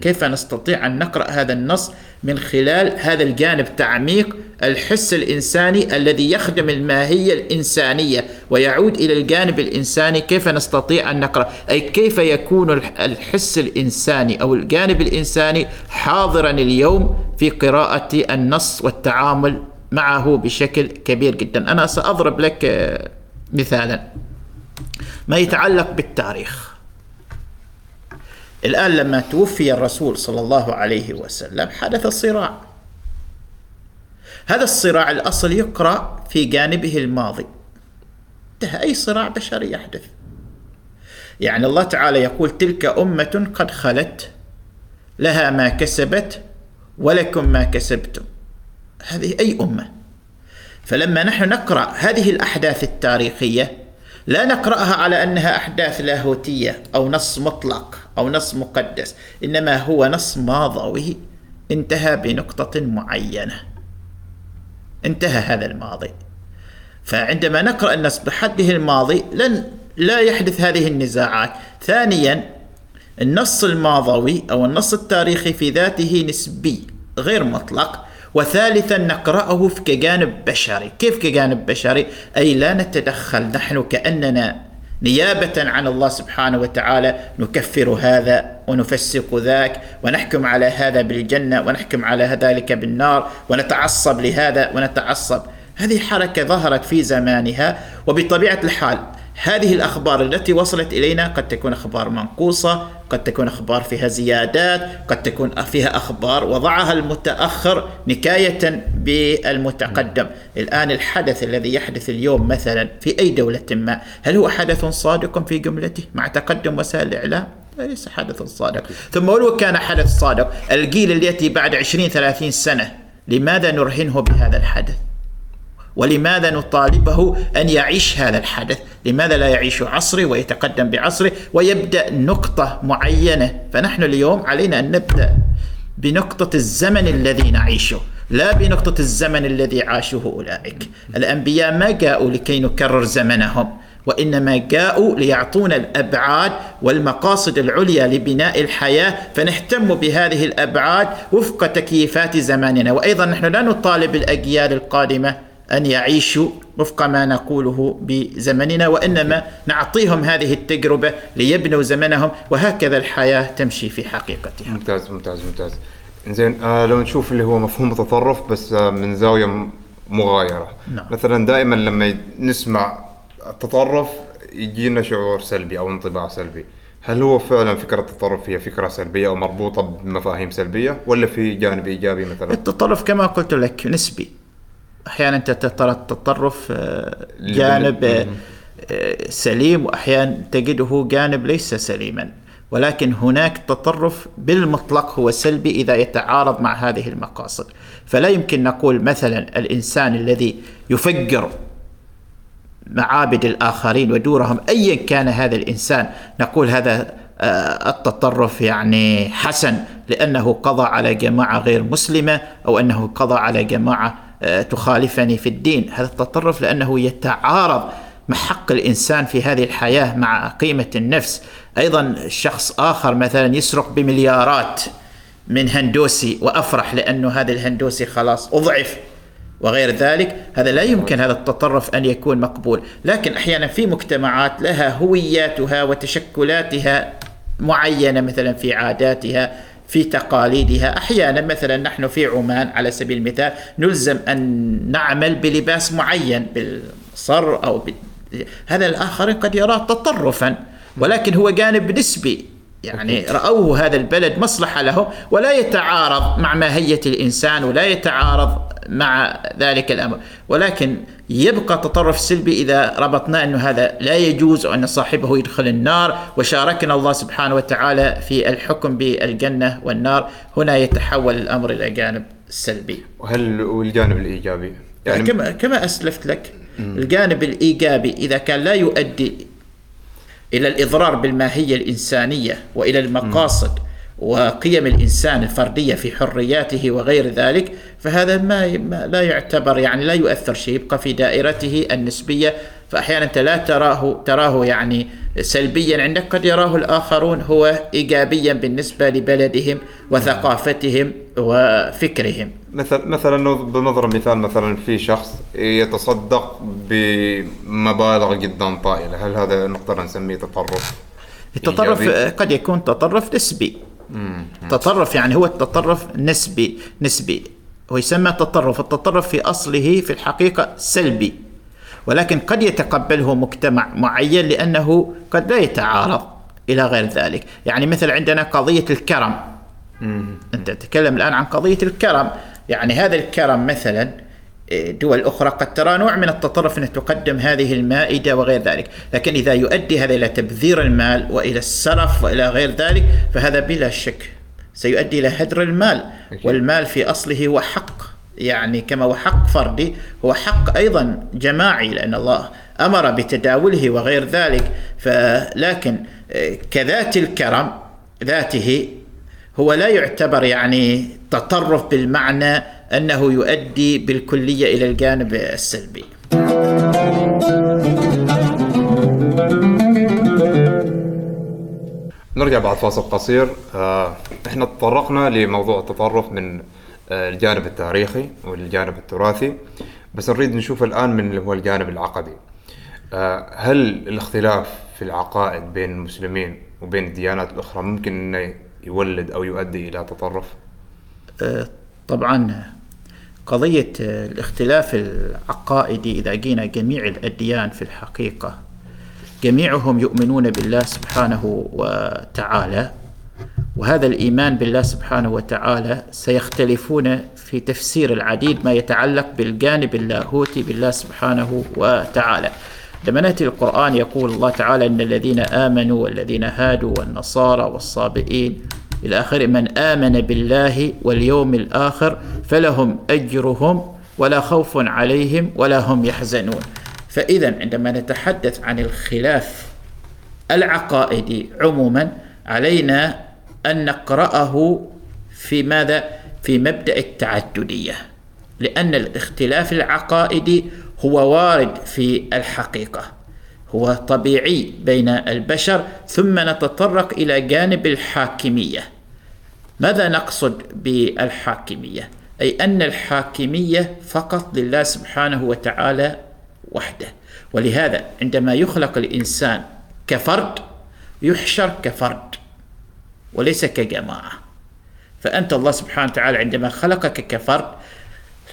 كيف نستطيع أن نقرأ هذا النص من خلال هذا الجانب تعميق الحس الإنساني الذي يخدم الماهية الإنسانية ويعود إلى الجانب الإنساني؟ كيف نستطيع أن نقرأ؟ أي كيف يكون الحس الإنساني أو الجانب الإنساني حاضرا اليوم في قراءة النص والتعامل معه بشكل كبير جدا؟ أنا سأضرب لك آه، مثالا. ما يتعلق بالتاريخ؟ الآن لما توفي الرسول صلى الله عليه وسلم حدث صراع هذا الصراع الأصل يقرأ في جانبه الماضي. أي صراع بشري يحدث. يعني الله تعالى يقول تلك أمة قد خلت لها ما كسبت ولكم ما كسبتم. هذه أي أمة؟ فلما نحن نقرأ هذه الأحداث التاريخية لا نقرأها على أنها أحداث لاهوتية أو نص مطلق أو نص مقدس إنما هو نص ماضوي انتهى بنقطة معينة. انتهى هذا الماضي. فعندما نقرأ النص بحده الماضي لن لا يحدث هذه النزاعات. ثانيا النص الماضوي أو النص التاريخي في ذاته نسبي غير مطلق. وثالثا نقرأه كجانب بشري. كيف كجانب بشري؟ أي لا نتدخل نحن كأننا نيابة عن الله سبحانه وتعالى نكفر هذا ونفسق ذاك ونحكم على هذا بالجنة ونحكم على ذلك بالنار ونتعصب لهذا ونتعصب. هذه حركة ظهرت في زمانها وبطبيعة الحال هذه الأخبار التي وصلت إلينا قد تكون أخبار منقوصة قد تكون أخبار فيها زيادات قد تكون فيها أخبار وضعها المتأخر نكاية بالمتقدم. الآن الحدث الذي يحدث اليوم مثلا في أي دولة ما هل هو حدث صادق في جملته مع تقدم وسائل الإعلام؟ ليس حدث صادق. ثم ولو كان حدث صادق الجيل اللي يأتي بعد 20 30 سنة لماذا نرهنه بهذا الحدث؟ ولماذا نطالبه أن يعيش هذا الحدث؟ لماذا لا يعيش عصره ويتقدم بعصره ويبدأ نقطة معينة؟ فنحن اليوم علينا أن نبدأ بنقطة الزمن الذي نعيشه، لا بنقطة الزمن الذي عاشه أولئك. الأنبياء ما جاءوا لكي نكرر زمنهم، وإنما جاءوا ليعطونا الأبعاد والمقاصد العليا لبناء الحياة فنهتم بهذه الأبعاد وفق تكييفات زماننا وأيضا نحن لا نطالب الأجيال القادمة أن يعيشوا وفق ما نقوله بزمننا وإنما نعطيهم هذه التجربة ليبنوا زمنهم وهكذا الحياة تمشي في حقيقتها. ممتاز ممتاز ممتاز. زين آه لو نشوف اللي هو مفهوم التطرف بس آه من زاوية مغايرة. نعم. مثلا دائما لما نسمع التطرف يجينا شعور سلبي أو انطباع سلبي. هل هو فعلا فكرة التطرف هي فكرة سلبية أو مربوطة بمفاهيم سلبية ولا في جانب إيجابي مثلا؟ التطرف كما قلت لك نسبي. أحيانا ترى التطرف آه، جانب آه، آه، سليم وأحيانا تجده جانب ليس سليما. ولكن هناك تطرف بالمطلق هو سلبي إذا يتعارض مع هذه المقاصد. فلا يمكن نقول مثلا الإنسان الذي يفجر معابد الآخرين ودورهم ايا كان هذا الإنسان نقول هذا التطرف يعني حسن لأنه قضى على جماعة غير مسلمة أو أنه قضى على جماعة تخالفني في الدين. هذا التطرف لأنه يتعارض مع حق الإنسان في هذه الحياة مع قيمة النفس. أيضا شخص آخر مثلا يسرق بمليارات من هندوسي وأفرح لأنه هذا الهندوسي خلاص أضعف وغير ذلك. هذا لا يمكن هذا التطرف أن يكون مقبول. لكن أحيانا في مجتمعات لها هوياتها وتشكلاتها معينة مثلا في عاداتها في تقاليدها. أحيانا مثلا نحن في عمان على سبيل المثال نلزم أن نعمل بلباس معين بالصر أو ب... هذا الاخرين قد يراه تطرفا ولكن هو جانب نسبي. يعني رأوه هذا البلد مصلحة له ولا يتعارض مع ماهية الإنسان ولا يتعارض مع ذلك الأمر. ولكن يبقى تطرف سلبي إذا ربطنا أنه هذا لا يجوز وأن صاحبه يدخل النار وشاركنا الله سبحانه وتعالى في الحكم بالجنة والنار. هنا يتحول الأمر إلى جانب سلبي. وهل والجانب الإيجابي؟ يعني كما كما أسلفت لك الجانب الإيجابي إذا كان لا يؤدي إلى الإضرار بالماهية الإنسانية وإلى المقاصد وقيم الإنسان الفردية في حرياته وغير ذلك فهذا ما لا يعتبر يعني لا يؤثر شيء يبقى في دائرته النسبية. فاحيانا أنت لا تراه تراه يعني سلبيا عندك قد يراه الآخرون هو ايجابيا بالنسبة لبلدهم وثقافتهم وفكرهم. مثلا مثلا بنضرب مثال مثلا في شخص يتصدق بمبالغ جدا طائلة. هل هذا نقدر نسميه تطرف؟ التطرف؟ قد يكون تطرف نسبي. تطرف يعني هو التطرف نسبي نسبي. هو يسمى تطرف التطرف في أصله في الحقيقة سلبي. ولكن قد يتقبله مجتمع معين لأنه قد لا يتعارض إلى غير ذلك. يعني مثل عندنا قضية الكرم. أنت تتكلم الآن عن قضية الكرم. يعني هذا الكرم مثلا دول أخرى قد ترى نوع من التطرف أن تقدم هذه المائدة وغير ذلك. لكن إذا يؤدي هذا إلى تبذير المال وإلى السرف وإلى غير ذلك فهذا بلا شك سيؤدي إلى هدر المال. والمال في أصله هو حق. يعني كما هو حق فردي هو حق أيضا جماعي لأن الله أمر بتداوله وغير ذلك. فلكن إيه، كذات الكرم ذاته هو لا يعتبر يعني تطرف بالمعنى أنه يؤدي بالكلية إلى الجانب السلبي. نرجع بعد فاصل قصير آه، إحنا تطرقنا لموضوع التطرف من آه، الجانب التاريخي والجانب التراثي بس نريد نشوف الآن من اللي هو الجانب العقدي آه، هل الاختلاف في العقائد بين المسلمين وبين الديانات الأخرى ممكن أنه يولد أو يؤدي إلى تطرف؟ طبعا قضية الاختلاف العقائدي إذا جينا جميع الأديان في الحقيقة جميعهم يؤمنون بالله سبحانه وتعالى وهذا الإيمان بالله سبحانه وتعالى سيختلفون في تفسير العديد ما يتعلق بالجانب اللاهوتي بالله سبحانه وتعالى. لما نأتي القرآن يقول الله تعالى إن الذين آمنوا والذين هادوا والنصارى والصابئين إلى آخر من آمن بالله واليوم الآخر فلهم أجرهم ولا خوف عليهم ولا هم يحزنون فإذا عندما نتحدث عن الخلاف العقائدي عموما علينا أن نقرأه في ماذا؟ في مبدأ التعددية لأن الاختلاف العقائدي هو وارد في الحقيقة هو طبيعي بين البشر ثم نتطرق إلى جانب الحاكمية ماذا نقصد بالحاكمية؟ أي أن الحاكمية فقط لله سبحانه وتعالى وحده ولهذا عندما يخلق الإنسان كفرد يحشر كفرد وليس كجماعة فأنت الله سبحانه وتعالى عندما خلقك كفرد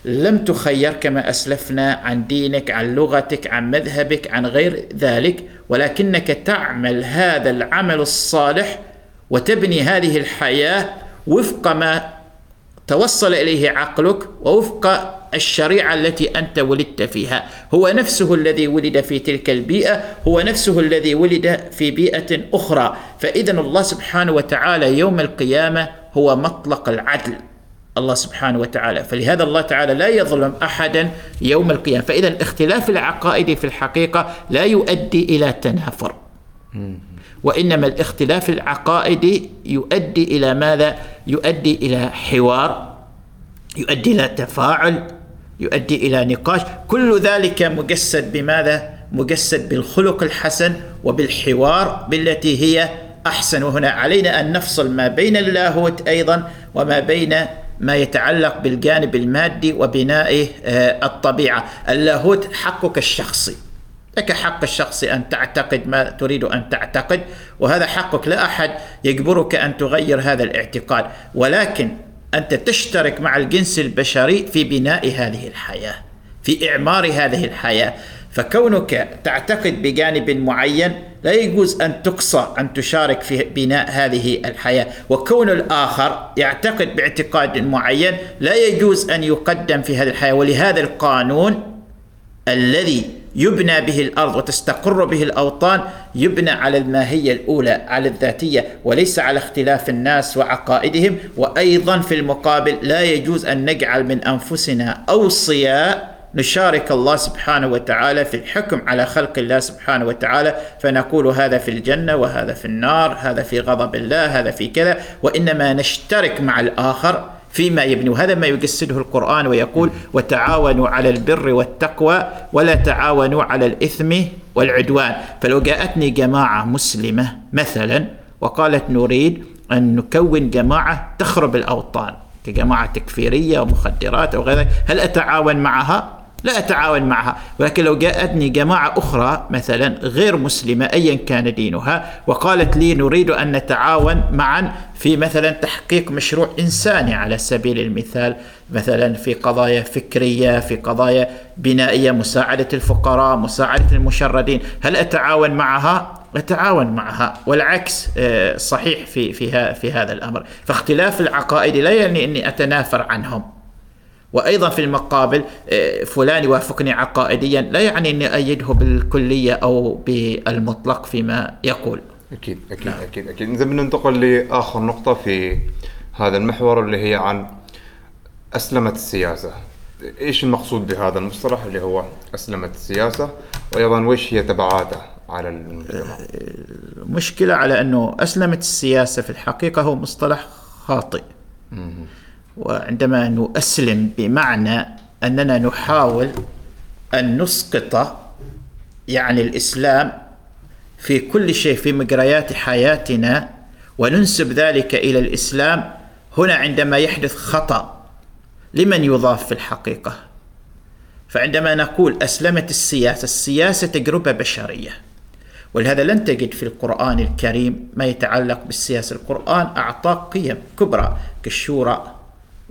لم تخير كما أسلفنا عن دينك عن لغتك عن مذهبك عن غير ذلك ولكنك تعمل هذا العمل الصالح وتبني هذه الحياة وفق ما توصل إليه عقلك ووفق الشريعة التي أنت ولدت فيها. هو نفسه الذي ولد في تلك البيئة هو نفسه الذي ولد في بيئة أخرى. فإذا الله سبحانه وتعالى يوم القيامة هو مطلق العدل. الله سبحانه وتعالى. فلهذا الله تعالى لا يظلم أحدا يوم القيامة. فإذا الاختلاف العقائدي في الحقيقة لا يؤدي إلى تنافر. وإنما الاختلاف العقائدي يؤدي إلى ماذا؟ يؤدي إلى حوار يؤدي إلى تفاعل يؤدي إلى نقاش كل ذلك مجسد بماذا؟ مجسد بالخلق الحسن وبالحوار بالتي هي أحسن وهنا علينا أن نفصل ما بين اللاهوت أيضا وما بين ما يتعلق بالجانب المادي وبناء آه، الطبيعة اللاهوت حقك الشخصي لك حق الشخصي أن تعتقد ما تريد أن تعتقد وهذا حقك. لا أحد يجبرك أن تغير هذا الاعتقاد ولكن أنت تشترك مع الجنس البشري في بناء هذه الحياة في إعمار هذه الحياة. فكونك تعتقد بجانب معين لا يجوز أن تقصى أن تشارك في بناء هذه الحياة. وكون الآخر يعتقد باعتقاد معين لا يجوز أن يقدم في هذه الحياة. ولهذا القانون الذي يبنى به الأرض وتستقر به الأوطان يبنى على الماهية الأولى على الذاتية وليس على اختلاف الناس وعقائدهم. وأيضا في المقابل لا يجوز أن نجعل من أنفسنا أوصياء نشارك الله سبحانه وتعالى في الحكم على خلق الله سبحانه وتعالى. فنقول هذا في الجنة وهذا في النار هذا في غضب الله هذا في كذا. وإنما نشترك مع الآخر فيما يبني وهذا ما يجسده القرآن ويقول وتعاونوا على البر والتقوى ولا تعاونوا على الإثم والعدوان فلو جاءتني جماعة مسلمة مثلا وقالت نريد أن نكون جماعة تخرب الأوطان كجماعة تكفيرية ومخدرات أو غير هل أتعاون معها؟ لا أتعاون معها. ولكن لو جاءتني جماعة أخرى مثلا غير مسلمة أيا كان دينها وقالت لي نريد أن نتعاون معا في مثلا تحقيق مشروع إنساني على سبيل المثال مثلا في قضايا فكرية في قضايا بنائية مساعدة الفقراء مساعدة المشردين. هل أتعاون معها؟ أتعاون معها. والعكس آه، صحيح في في في هذا الأمر. فاختلاف العقائد لا يعني أني أتنافر عنهم. وأيضا في المقابل آه، فلان يوافقني عقائديا لا يعني أني ايده بالكلية أو بالمطلق فيما يقول. أكيد أكيد نعم. أكيد أكيد إذا بننتقل لآخر نقطة في هذا المحور اللي هي عن أسلمة السياسة. إيش المقصود بهذا المصطلح اللي هو أسلمة السياسة وأيضا وش هي تبعاته على المجتمع؟ المشكلة على أنه أسلمة السياسة في الحقيقة هو مصطلح خاطئ. وعندما نؤسلم بمعنى أننا نحاول أن نسقط يعني الإسلام في كل شيء في مجريات حياتنا وننسب ذلك إلى الإسلام هنا عندما يحدث خطأ لمن يضاف في الحقيقة؟ فعندما نقول أسلمت السياسة السياسة تجربة بشرية ولهذا لن تجد في القرآن الكريم ما يتعلق بالسياسة. القرآن أعطاك قيم كبرى كالشورى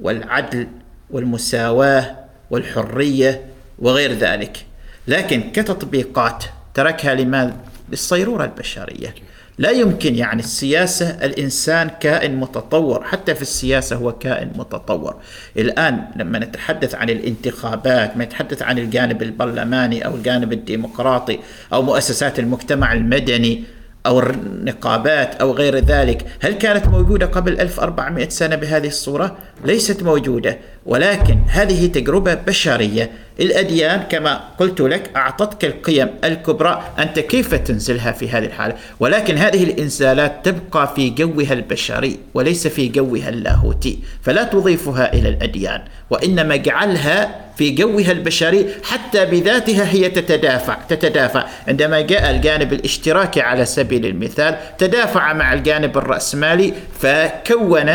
والعدل والمساواة والحرية وغير ذلك. لكن كتطبيقات تركها لماذا؟ للصيرورة البشرية. لا يمكن يعني السياسة الإنسان كائن متطور حتى في السياسة هو كائن متطور. الآن لما نتحدث عن الانتخابات ما نتحدث عن الجانب البرلماني أو الجانب الديمقراطي أو مؤسسات المجتمع المدني أو النقابات أو غير ذلك هل كانت موجودة قبل 1400 سنة بهذه الصورة؟ ليست موجودة ولكن هذه تجربة بشرية. الأديان كما قلت لك أعطتك القيم الكبرى أنت كيف تنزلها في هذه الحالة. ولكن هذه الإنزالات تبقى في جوها البشري وليس في جوها اللاهوتي فلا تضيفها إلى الأديان وإنما اجعلها في جوها البشري حتى بذاتها هي تتدافع تتدافع. عندما جاء الجانب الاشتراكي على سبيل المثال تدافع مع الجانب الرأسمالي فكون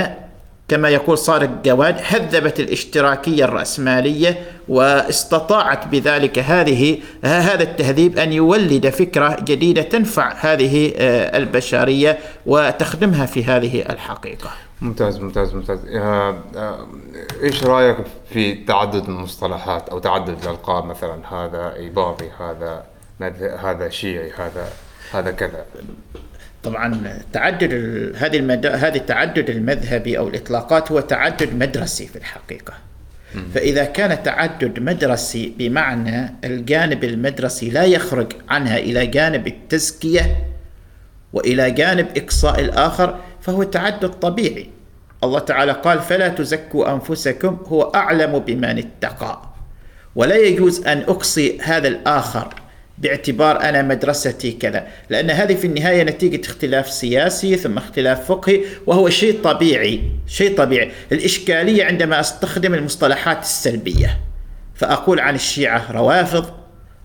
كما يقول صادق جواد هذبت الاشتراكية الرأسمالية واستطاعت بذلك هذه هذا التهذيب أن يولد فكرة جديدة تنفع هذه آه، البشرية وتخدمها في هذه الحقيقة. ممتاز ممتاز ممتاز. آه، آه، إيش رأيك في تعدد المصطلحات أو تعدد الألقاب مثلا؟ هذا ايباضي هذا هذا شيعي هذا هذا كذا. طبعا تعدد هذه المد... هذه التعدد المذهبي أو الإطلاقات هو تعدد مدرسي في الحقيقة. فإذا كان تعدد مدرسي بمعنى الجانب المدرسي لا يخرج عنها إلى جانب التزكية وإلى جانب إقصاء الآخر فهو تعدد طبيعي. الله تعالى قال فلا تزكوا أنفسكم هو أعلم بمن اتقى. ولا يجوز أن أقصي هذا الآخر باعتبار أنا مدرستي كذا. لأن هذه في النهاية نتيجة اختلاف سياسي ثم اختلاف فقهي وهو شيء طبيعي شيء طبيعي. الإشكالية عندما أستخدم المصطلحات السلبية فأقول عن الشيعة روافض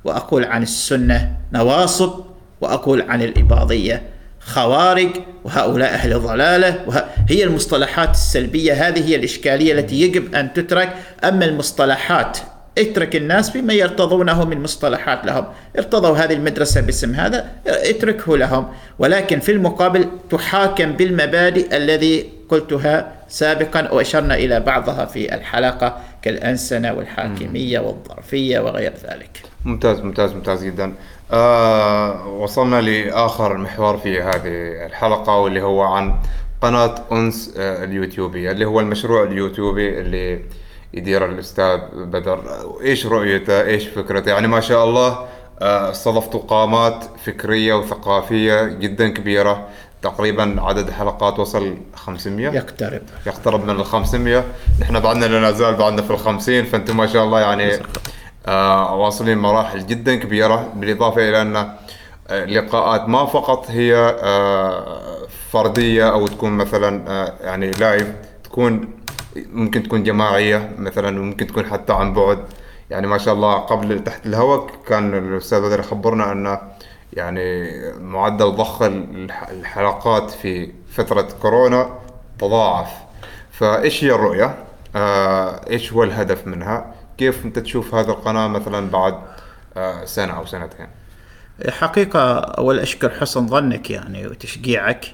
وأقول عن السنة نواصب وأقول عن الإباضية خوارج وهؤلاء أهل ضلالة وه... هي المصطلحات السلبية. هذه هي الإشكالية التي يجب أن تترك. أما المصطلحات اترك الناس بما يرتضونه من مصطلحات لهم. ارتضوا هذه المدرسة باسم هذا اتركه لهم. ولكن في المقابل تحاكم بالمبادئ الذي قلتها سابقا وأشرنا إلى بعضها في الحلقة كالأنسنة والحاكمية والظرفية وغير ذلك. ممتاز ممتاز ممتاز جدا. آه وصلنا لآخر محور في هذه الحلقة واللي هو عن قناة أنس آه اليوتيوبية اللي هو المشروع اليوتيوبي اللي يدير الأستاذ بدر. إيش رؤيته؟ إيش فكرته؟ يعني ما شاء الله آه، استضفتوا قامات فكرية وثقافية جدا كبيرة. تقريبا عدد حلقات وصل 500 يقترب. يقترب من ال 500 نحن بعدنا لا نزال بعدنا في ال 50 فأنتم ما شاء الله يعني آه واصلين مراحل جدا كبيرة. بالإضافة إلى أن آه، لقاءات ما فقط هي آه فردية أو تكون مثلا آه يعني لايف تكون ممكن تكون جماعية مثلا ممكن تكون حتى عن بعد يعني ما شاء الله قبل تحت الهواء كان الأستاذ بدر يخبرنا أن يعني معدل ضخ الحلقات في فترة كورونا تضاعف فإيش هي الرؤية؟ آه إيش هو الهدف منها؟ كيف أنت تشوف هذه القناة مثلا بعد آه سنة أو سنتين؟ حقيقة أول اشكر حسن ظنك يعني وتشجيعك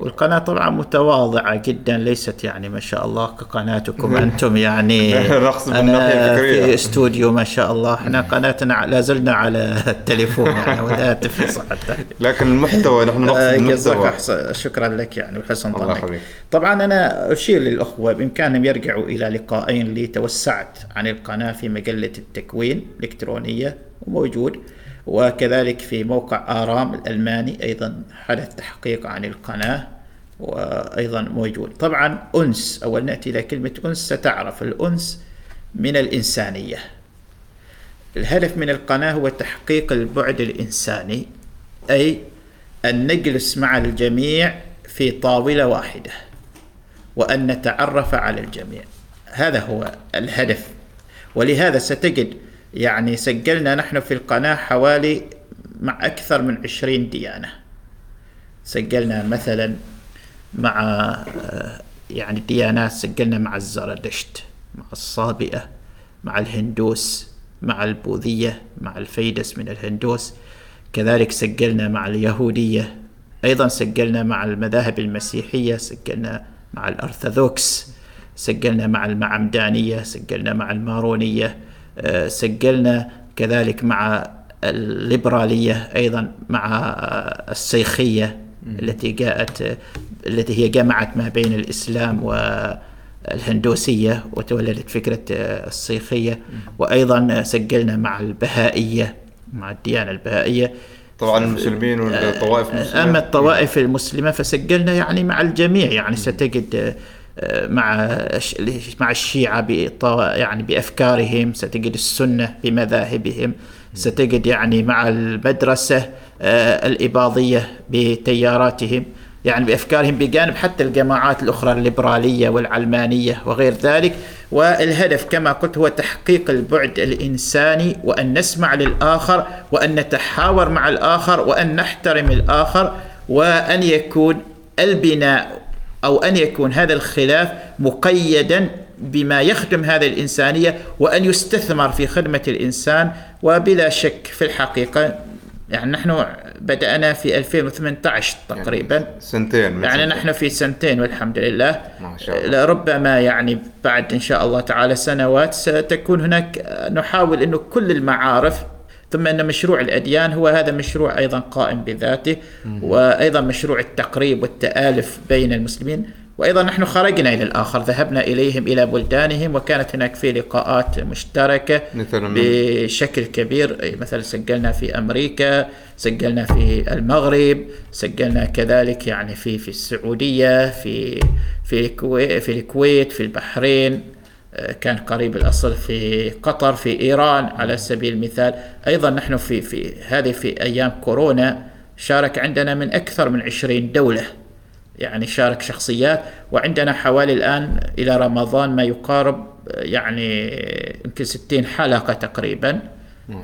والقناة طبعا متواضعة جدا ليست يعني ما شاء الله كقناتكم أنتم يعني أنا في استوديو ما شاء الله. إحنا قناتنا لا زلنا على التليفون يعني والهاتف لكن المحتوى نحن آه، المحتوى. شكرا لك يعني وحسن ظنك طبعا أنا أشير للأخوة بإمكانهم يرجعوا إلى لقاءين لي توسعت عن القناة في مجلة التكوين الإلكترونية وموجود. وكذلك في موقع آرام الألماني أيضا حدث تحقيق عن القناة وأيضا موجود. طبعا أنس أول نأتي إلى كلمة أنس ستعرف الأنس من الإنسانية. الهدف من القناة هو تحقيق البعد الإنساني أي أن نجلس مع الجميع في طاولة واحدة وأن نتعرف على الجميع. هذا هو الهدف. ولهذا ستجد يعني سجلنا نحن في القناة حوالي مع أكثر من عشرين ديانة. سجلنا مثلا مع آه، يعني ديانات سجلنا مع الزردشت مع الصابئة مع الهندوس مع البوذية مع الفيدس من الهندوس. كذلك سجلنا مع اليهودية أيضا سجلنا مع المذاهب المسيحية سجلنا مع الأرثوذكس سجلنا مع المعمدانية سجلنا مع المارونية. سجلنا كذلك مع الليبرالية أيضا مع السيخية التي جاءت التي هي جمعت ما بين الإسلام والهندوسية وتولدت فكرة السيخية. وأيضا سجلنا مع البهائية مع الديانة البهائية. طبعا المسلمين والطوائف المسلمة. أما الطوائف المسلمة فسجلنا يعني مع الجميع يعني ستجد مع مع الشيعة يعني بأفكارهم ستجد السنة بمذاهبهم ستجد يعني مع المدرسة آه، الإباضية بتياراتهم يعني بأفكارهم بجانب حتى الجماعات الأخرى الليبرالية والعلمانية وغير ذلك. والهدف كما قلت هو تحقيق البعد الإنساني وأن نسمع للآخر وأن نتحاور مع الآخر وأن نحترم الآخر وأن يكون البناء أو أن يكون هذا الخلاف مقيدا بما يخدم هذه الإنسانية وأن يستثمر في خدمة الإنسان وبلا شك في الحقيقة يعني نحن بدأنا في 2018 تقريبا يعني سنتين يعني نحن في سنتين والحمد لله. ما شاء الله. ربما يعني بعد إن شاء الله تعالى سنوات ستكون هناك نحاول أنه كل المعارف ثم أن مشروع الأديان هو هذا مشروع أيضا قائم بذاته وأيضا مشروع التقريب والتآلف بين المسلمين وأيضا نحن خرجنا إلى الآخر ذهبنا إليهم إلى بلدانهم وكانت هناك في لقاءات مشتركة بشكل كبير مثلا سجلنا في أمريكا سجلنا في المغرب سجلنا كذلك يعني في في السعودية في في الكويت في الكويت في البحرين. كان قريب الأصل في قطر في إيران على سبيل المثال. أيضا نحن في في هذه في أيام كورونا شارك عندنا من أكثر من عشرين دولة يعني شارك شخصيات وعندنا حوالي الآن إلى رمضان ما يقارب يعني يمكن 60 حلقة تقريبا.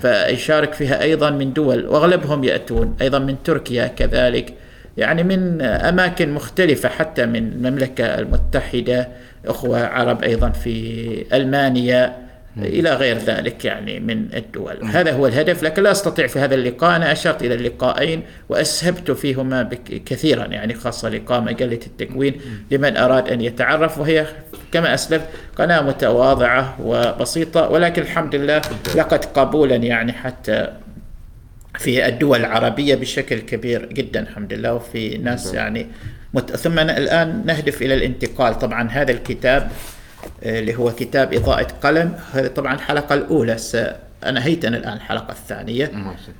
فيشارك فيها أيضا من دول وأغلبهم يأتون أيضا من تركيا كذلك. يعني من أماكن مختلفة حتى من المملكة المتحدة أخوة عرب أيضا في ألمانيا إلى غير ذلك يعني من الدول. هذا هو الهدف لكن لا أستطيع في هذا اللقاء أنا أشرت إلى اللقاءين وأسهبت فيهما كثيرا يعني خاصة لقاء مجلة التكوين لمن أراد أن يتعرف وهي كما أسلفت قناة متواضعة وبسيطة ولكن الحمد لله لقد قبولا يعني حتى في الدول العربية بشكل كبير جدا الحمد لله وفي ناس يعني. ثم الآن نهدف إلى الانتقال. طبعا هذا الكتاب آه، اللي هو كتاب إضاءة قلم هذه طبعا الحلقة الأولى. أنهيت أنا الآن الحلقة الثانية.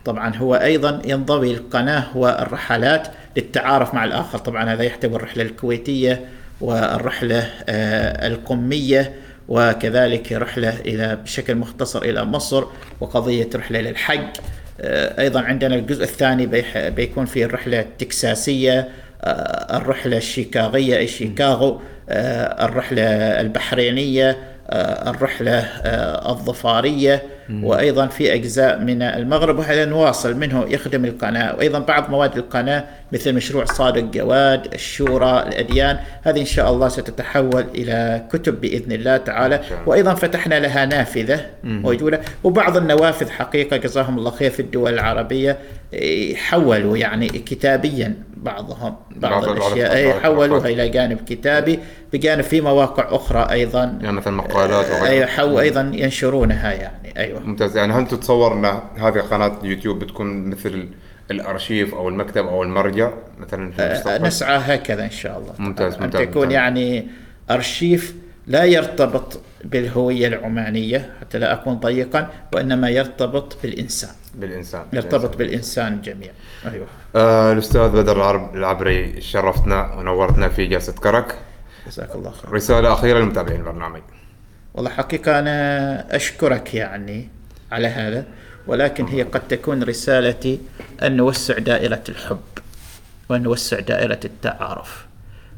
طبعا هو أيضا ينضوي القناة والرحلات للتعارف مع الآخر. طبعا هذا يحتوي الرحلة الكويتية والرحلة آه، القمية وكذلك رحلة إلى بشكل مختصر إلى مصر وقضية رحلة للحج. آه، أيضا عندنا الجزء الثاني بيكون فيه الرحلة التكساسية الرحلة الشيكاغية شيكاغو آه، الرحلة البحرينية آه، الرحلة آه، الظفارية وأيضا في أجزاء من المغرب وهذا نواصل منه يخدم القناة. وأيضا بعض مواد القناة مثل مشروع صادق جواد الشورى الأديان هذه إن شاء الله ستتحول إلى كتب بإذن الله تعالى. وأيضا فتحنا لها نافذة موجودة وبعض النوافذ حقيقة جزاهم الله خير في الدول العربية. حولوا يعني كتابيا بعضهم بعض الأشياء. حولوها إلى جانب كتابي بجانب في مواقع أخرى أيضا. يعني مثل مقالات أيوه حو أيضا ينشرونها يعني. أيوه. ممتاز. يعني هل تتصور ان هذه قناة يوتيوب بتكون مثل الأرشيف أو المكتب أو المرجع مثلا في آه، المستقبل؟ نسعى هكذا إن شاء الله. ممتاز ممتاز ان تكون ممتاز. يعني أرشيف لا يرتبط بالهوية العمانية حتى لا أكون ضيقا وإنما يرتبط بالإنسان. بالإنسان. يرتبط بالإنسان. جميعا. أيوه. آه الأستاذ بدر العبري شرفتنا ونورتنا في جلسة كرك. جزاك الله خير رسالة أخيرة للمتابعين البرنامج. والله حقيقة أنا أشكرك يعني على هذا ولكن هي قد تكون رسالتي أن نوسع دائرة الحب وأن نوسع دائرة التعارف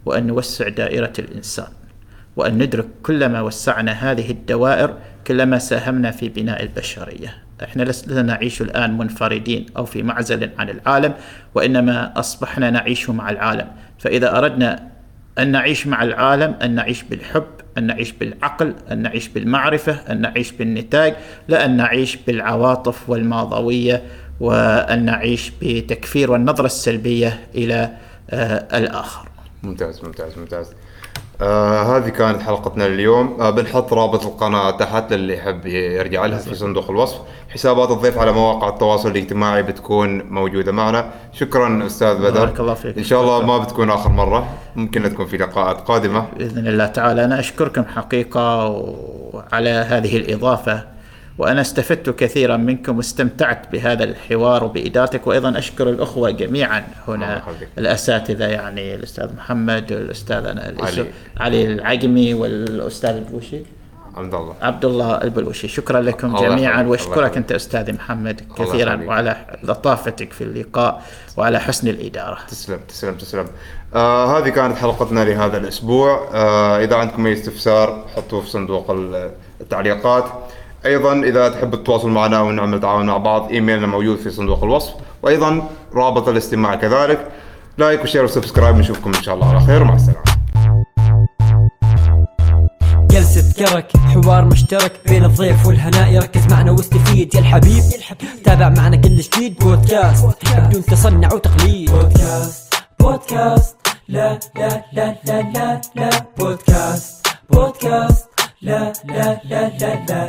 وأن نوسع دائرة الإنسان. وأن ندرك كلما وسعنا هذه الدوائر كلما ساهمنا في بناء البشرية. إحنا لسنا نعيش الآن منفردين أو في معزل عن العالم وإنما أصبحنا نعيش مع العالم. فإذا أردنا أن نعيش مع العالم أن نعيش بالحب أن نعيش بالعقل أن نعيش بالمعرفة أن نعيش بالنتاج لا أن نعيش بالعواطف والماضوية وأن نعيش بتكفير والنظرة السلبية إلى آه، الآخر. ممتاز ممتاز ممتاز. آه هذه كانت حلقتنا لليوم. آه بنحط رابط القناة تحت للي يحب يرجع لها في صندوق الوصف. حسابات الضيف على مواقع التواصل الاجتماعي بتكون موجودة معنا. شكرا أستاذ بدر. بارك الله فيك. إن شاء الله ما بتكون آخر مرة. ممكن تكون في لقاءات قادمة. بإذن الله تعالى. أنا أشكركم حقيقة وعلى هذه الإضافة. وأنا استفدت كثيرا منكم واستمتعت بهذا الحوار وبإدارتك وأيضا أشكر الأخوة جميعا هنا. الأساتذة يعني الأستاذ محمد والأستاذ أنا علي. علي العقمي والأستاذ البوشي عبد الله عبد الله البلوشي شكرا لكم جميعا وأشكرك. أنت أستاذي محمد كثيرا. وعلى لطافتك في اللقاء وعلى حسن الإدارة تسلم تسلم تسلم آه هذه كانت حلقتنا لهذا الأسبوع آه إذا عندكم أي استفسار حطوه في صندوق ال- التعليقات أيضا إذا تحب التواصل معنا ونعمل تعاون مع بعض إيميلنا موجود في صندوق الوصف. وأيضا رابط الاستماع كذلك. like و share و subscribe نشوفكم إن شاء الله على خير. ومع السلامة. جلسة كرك حوار مشترك بين الضيف والهناء يركز معنا واستفيد يا الحبيب. تابع معنا كل جديد. بودكاست بدون تصنع وتقليد. بودكاست بودكاست لا لا لا لا لا لا. بودكاست بودكاست لا لا لا لا لا.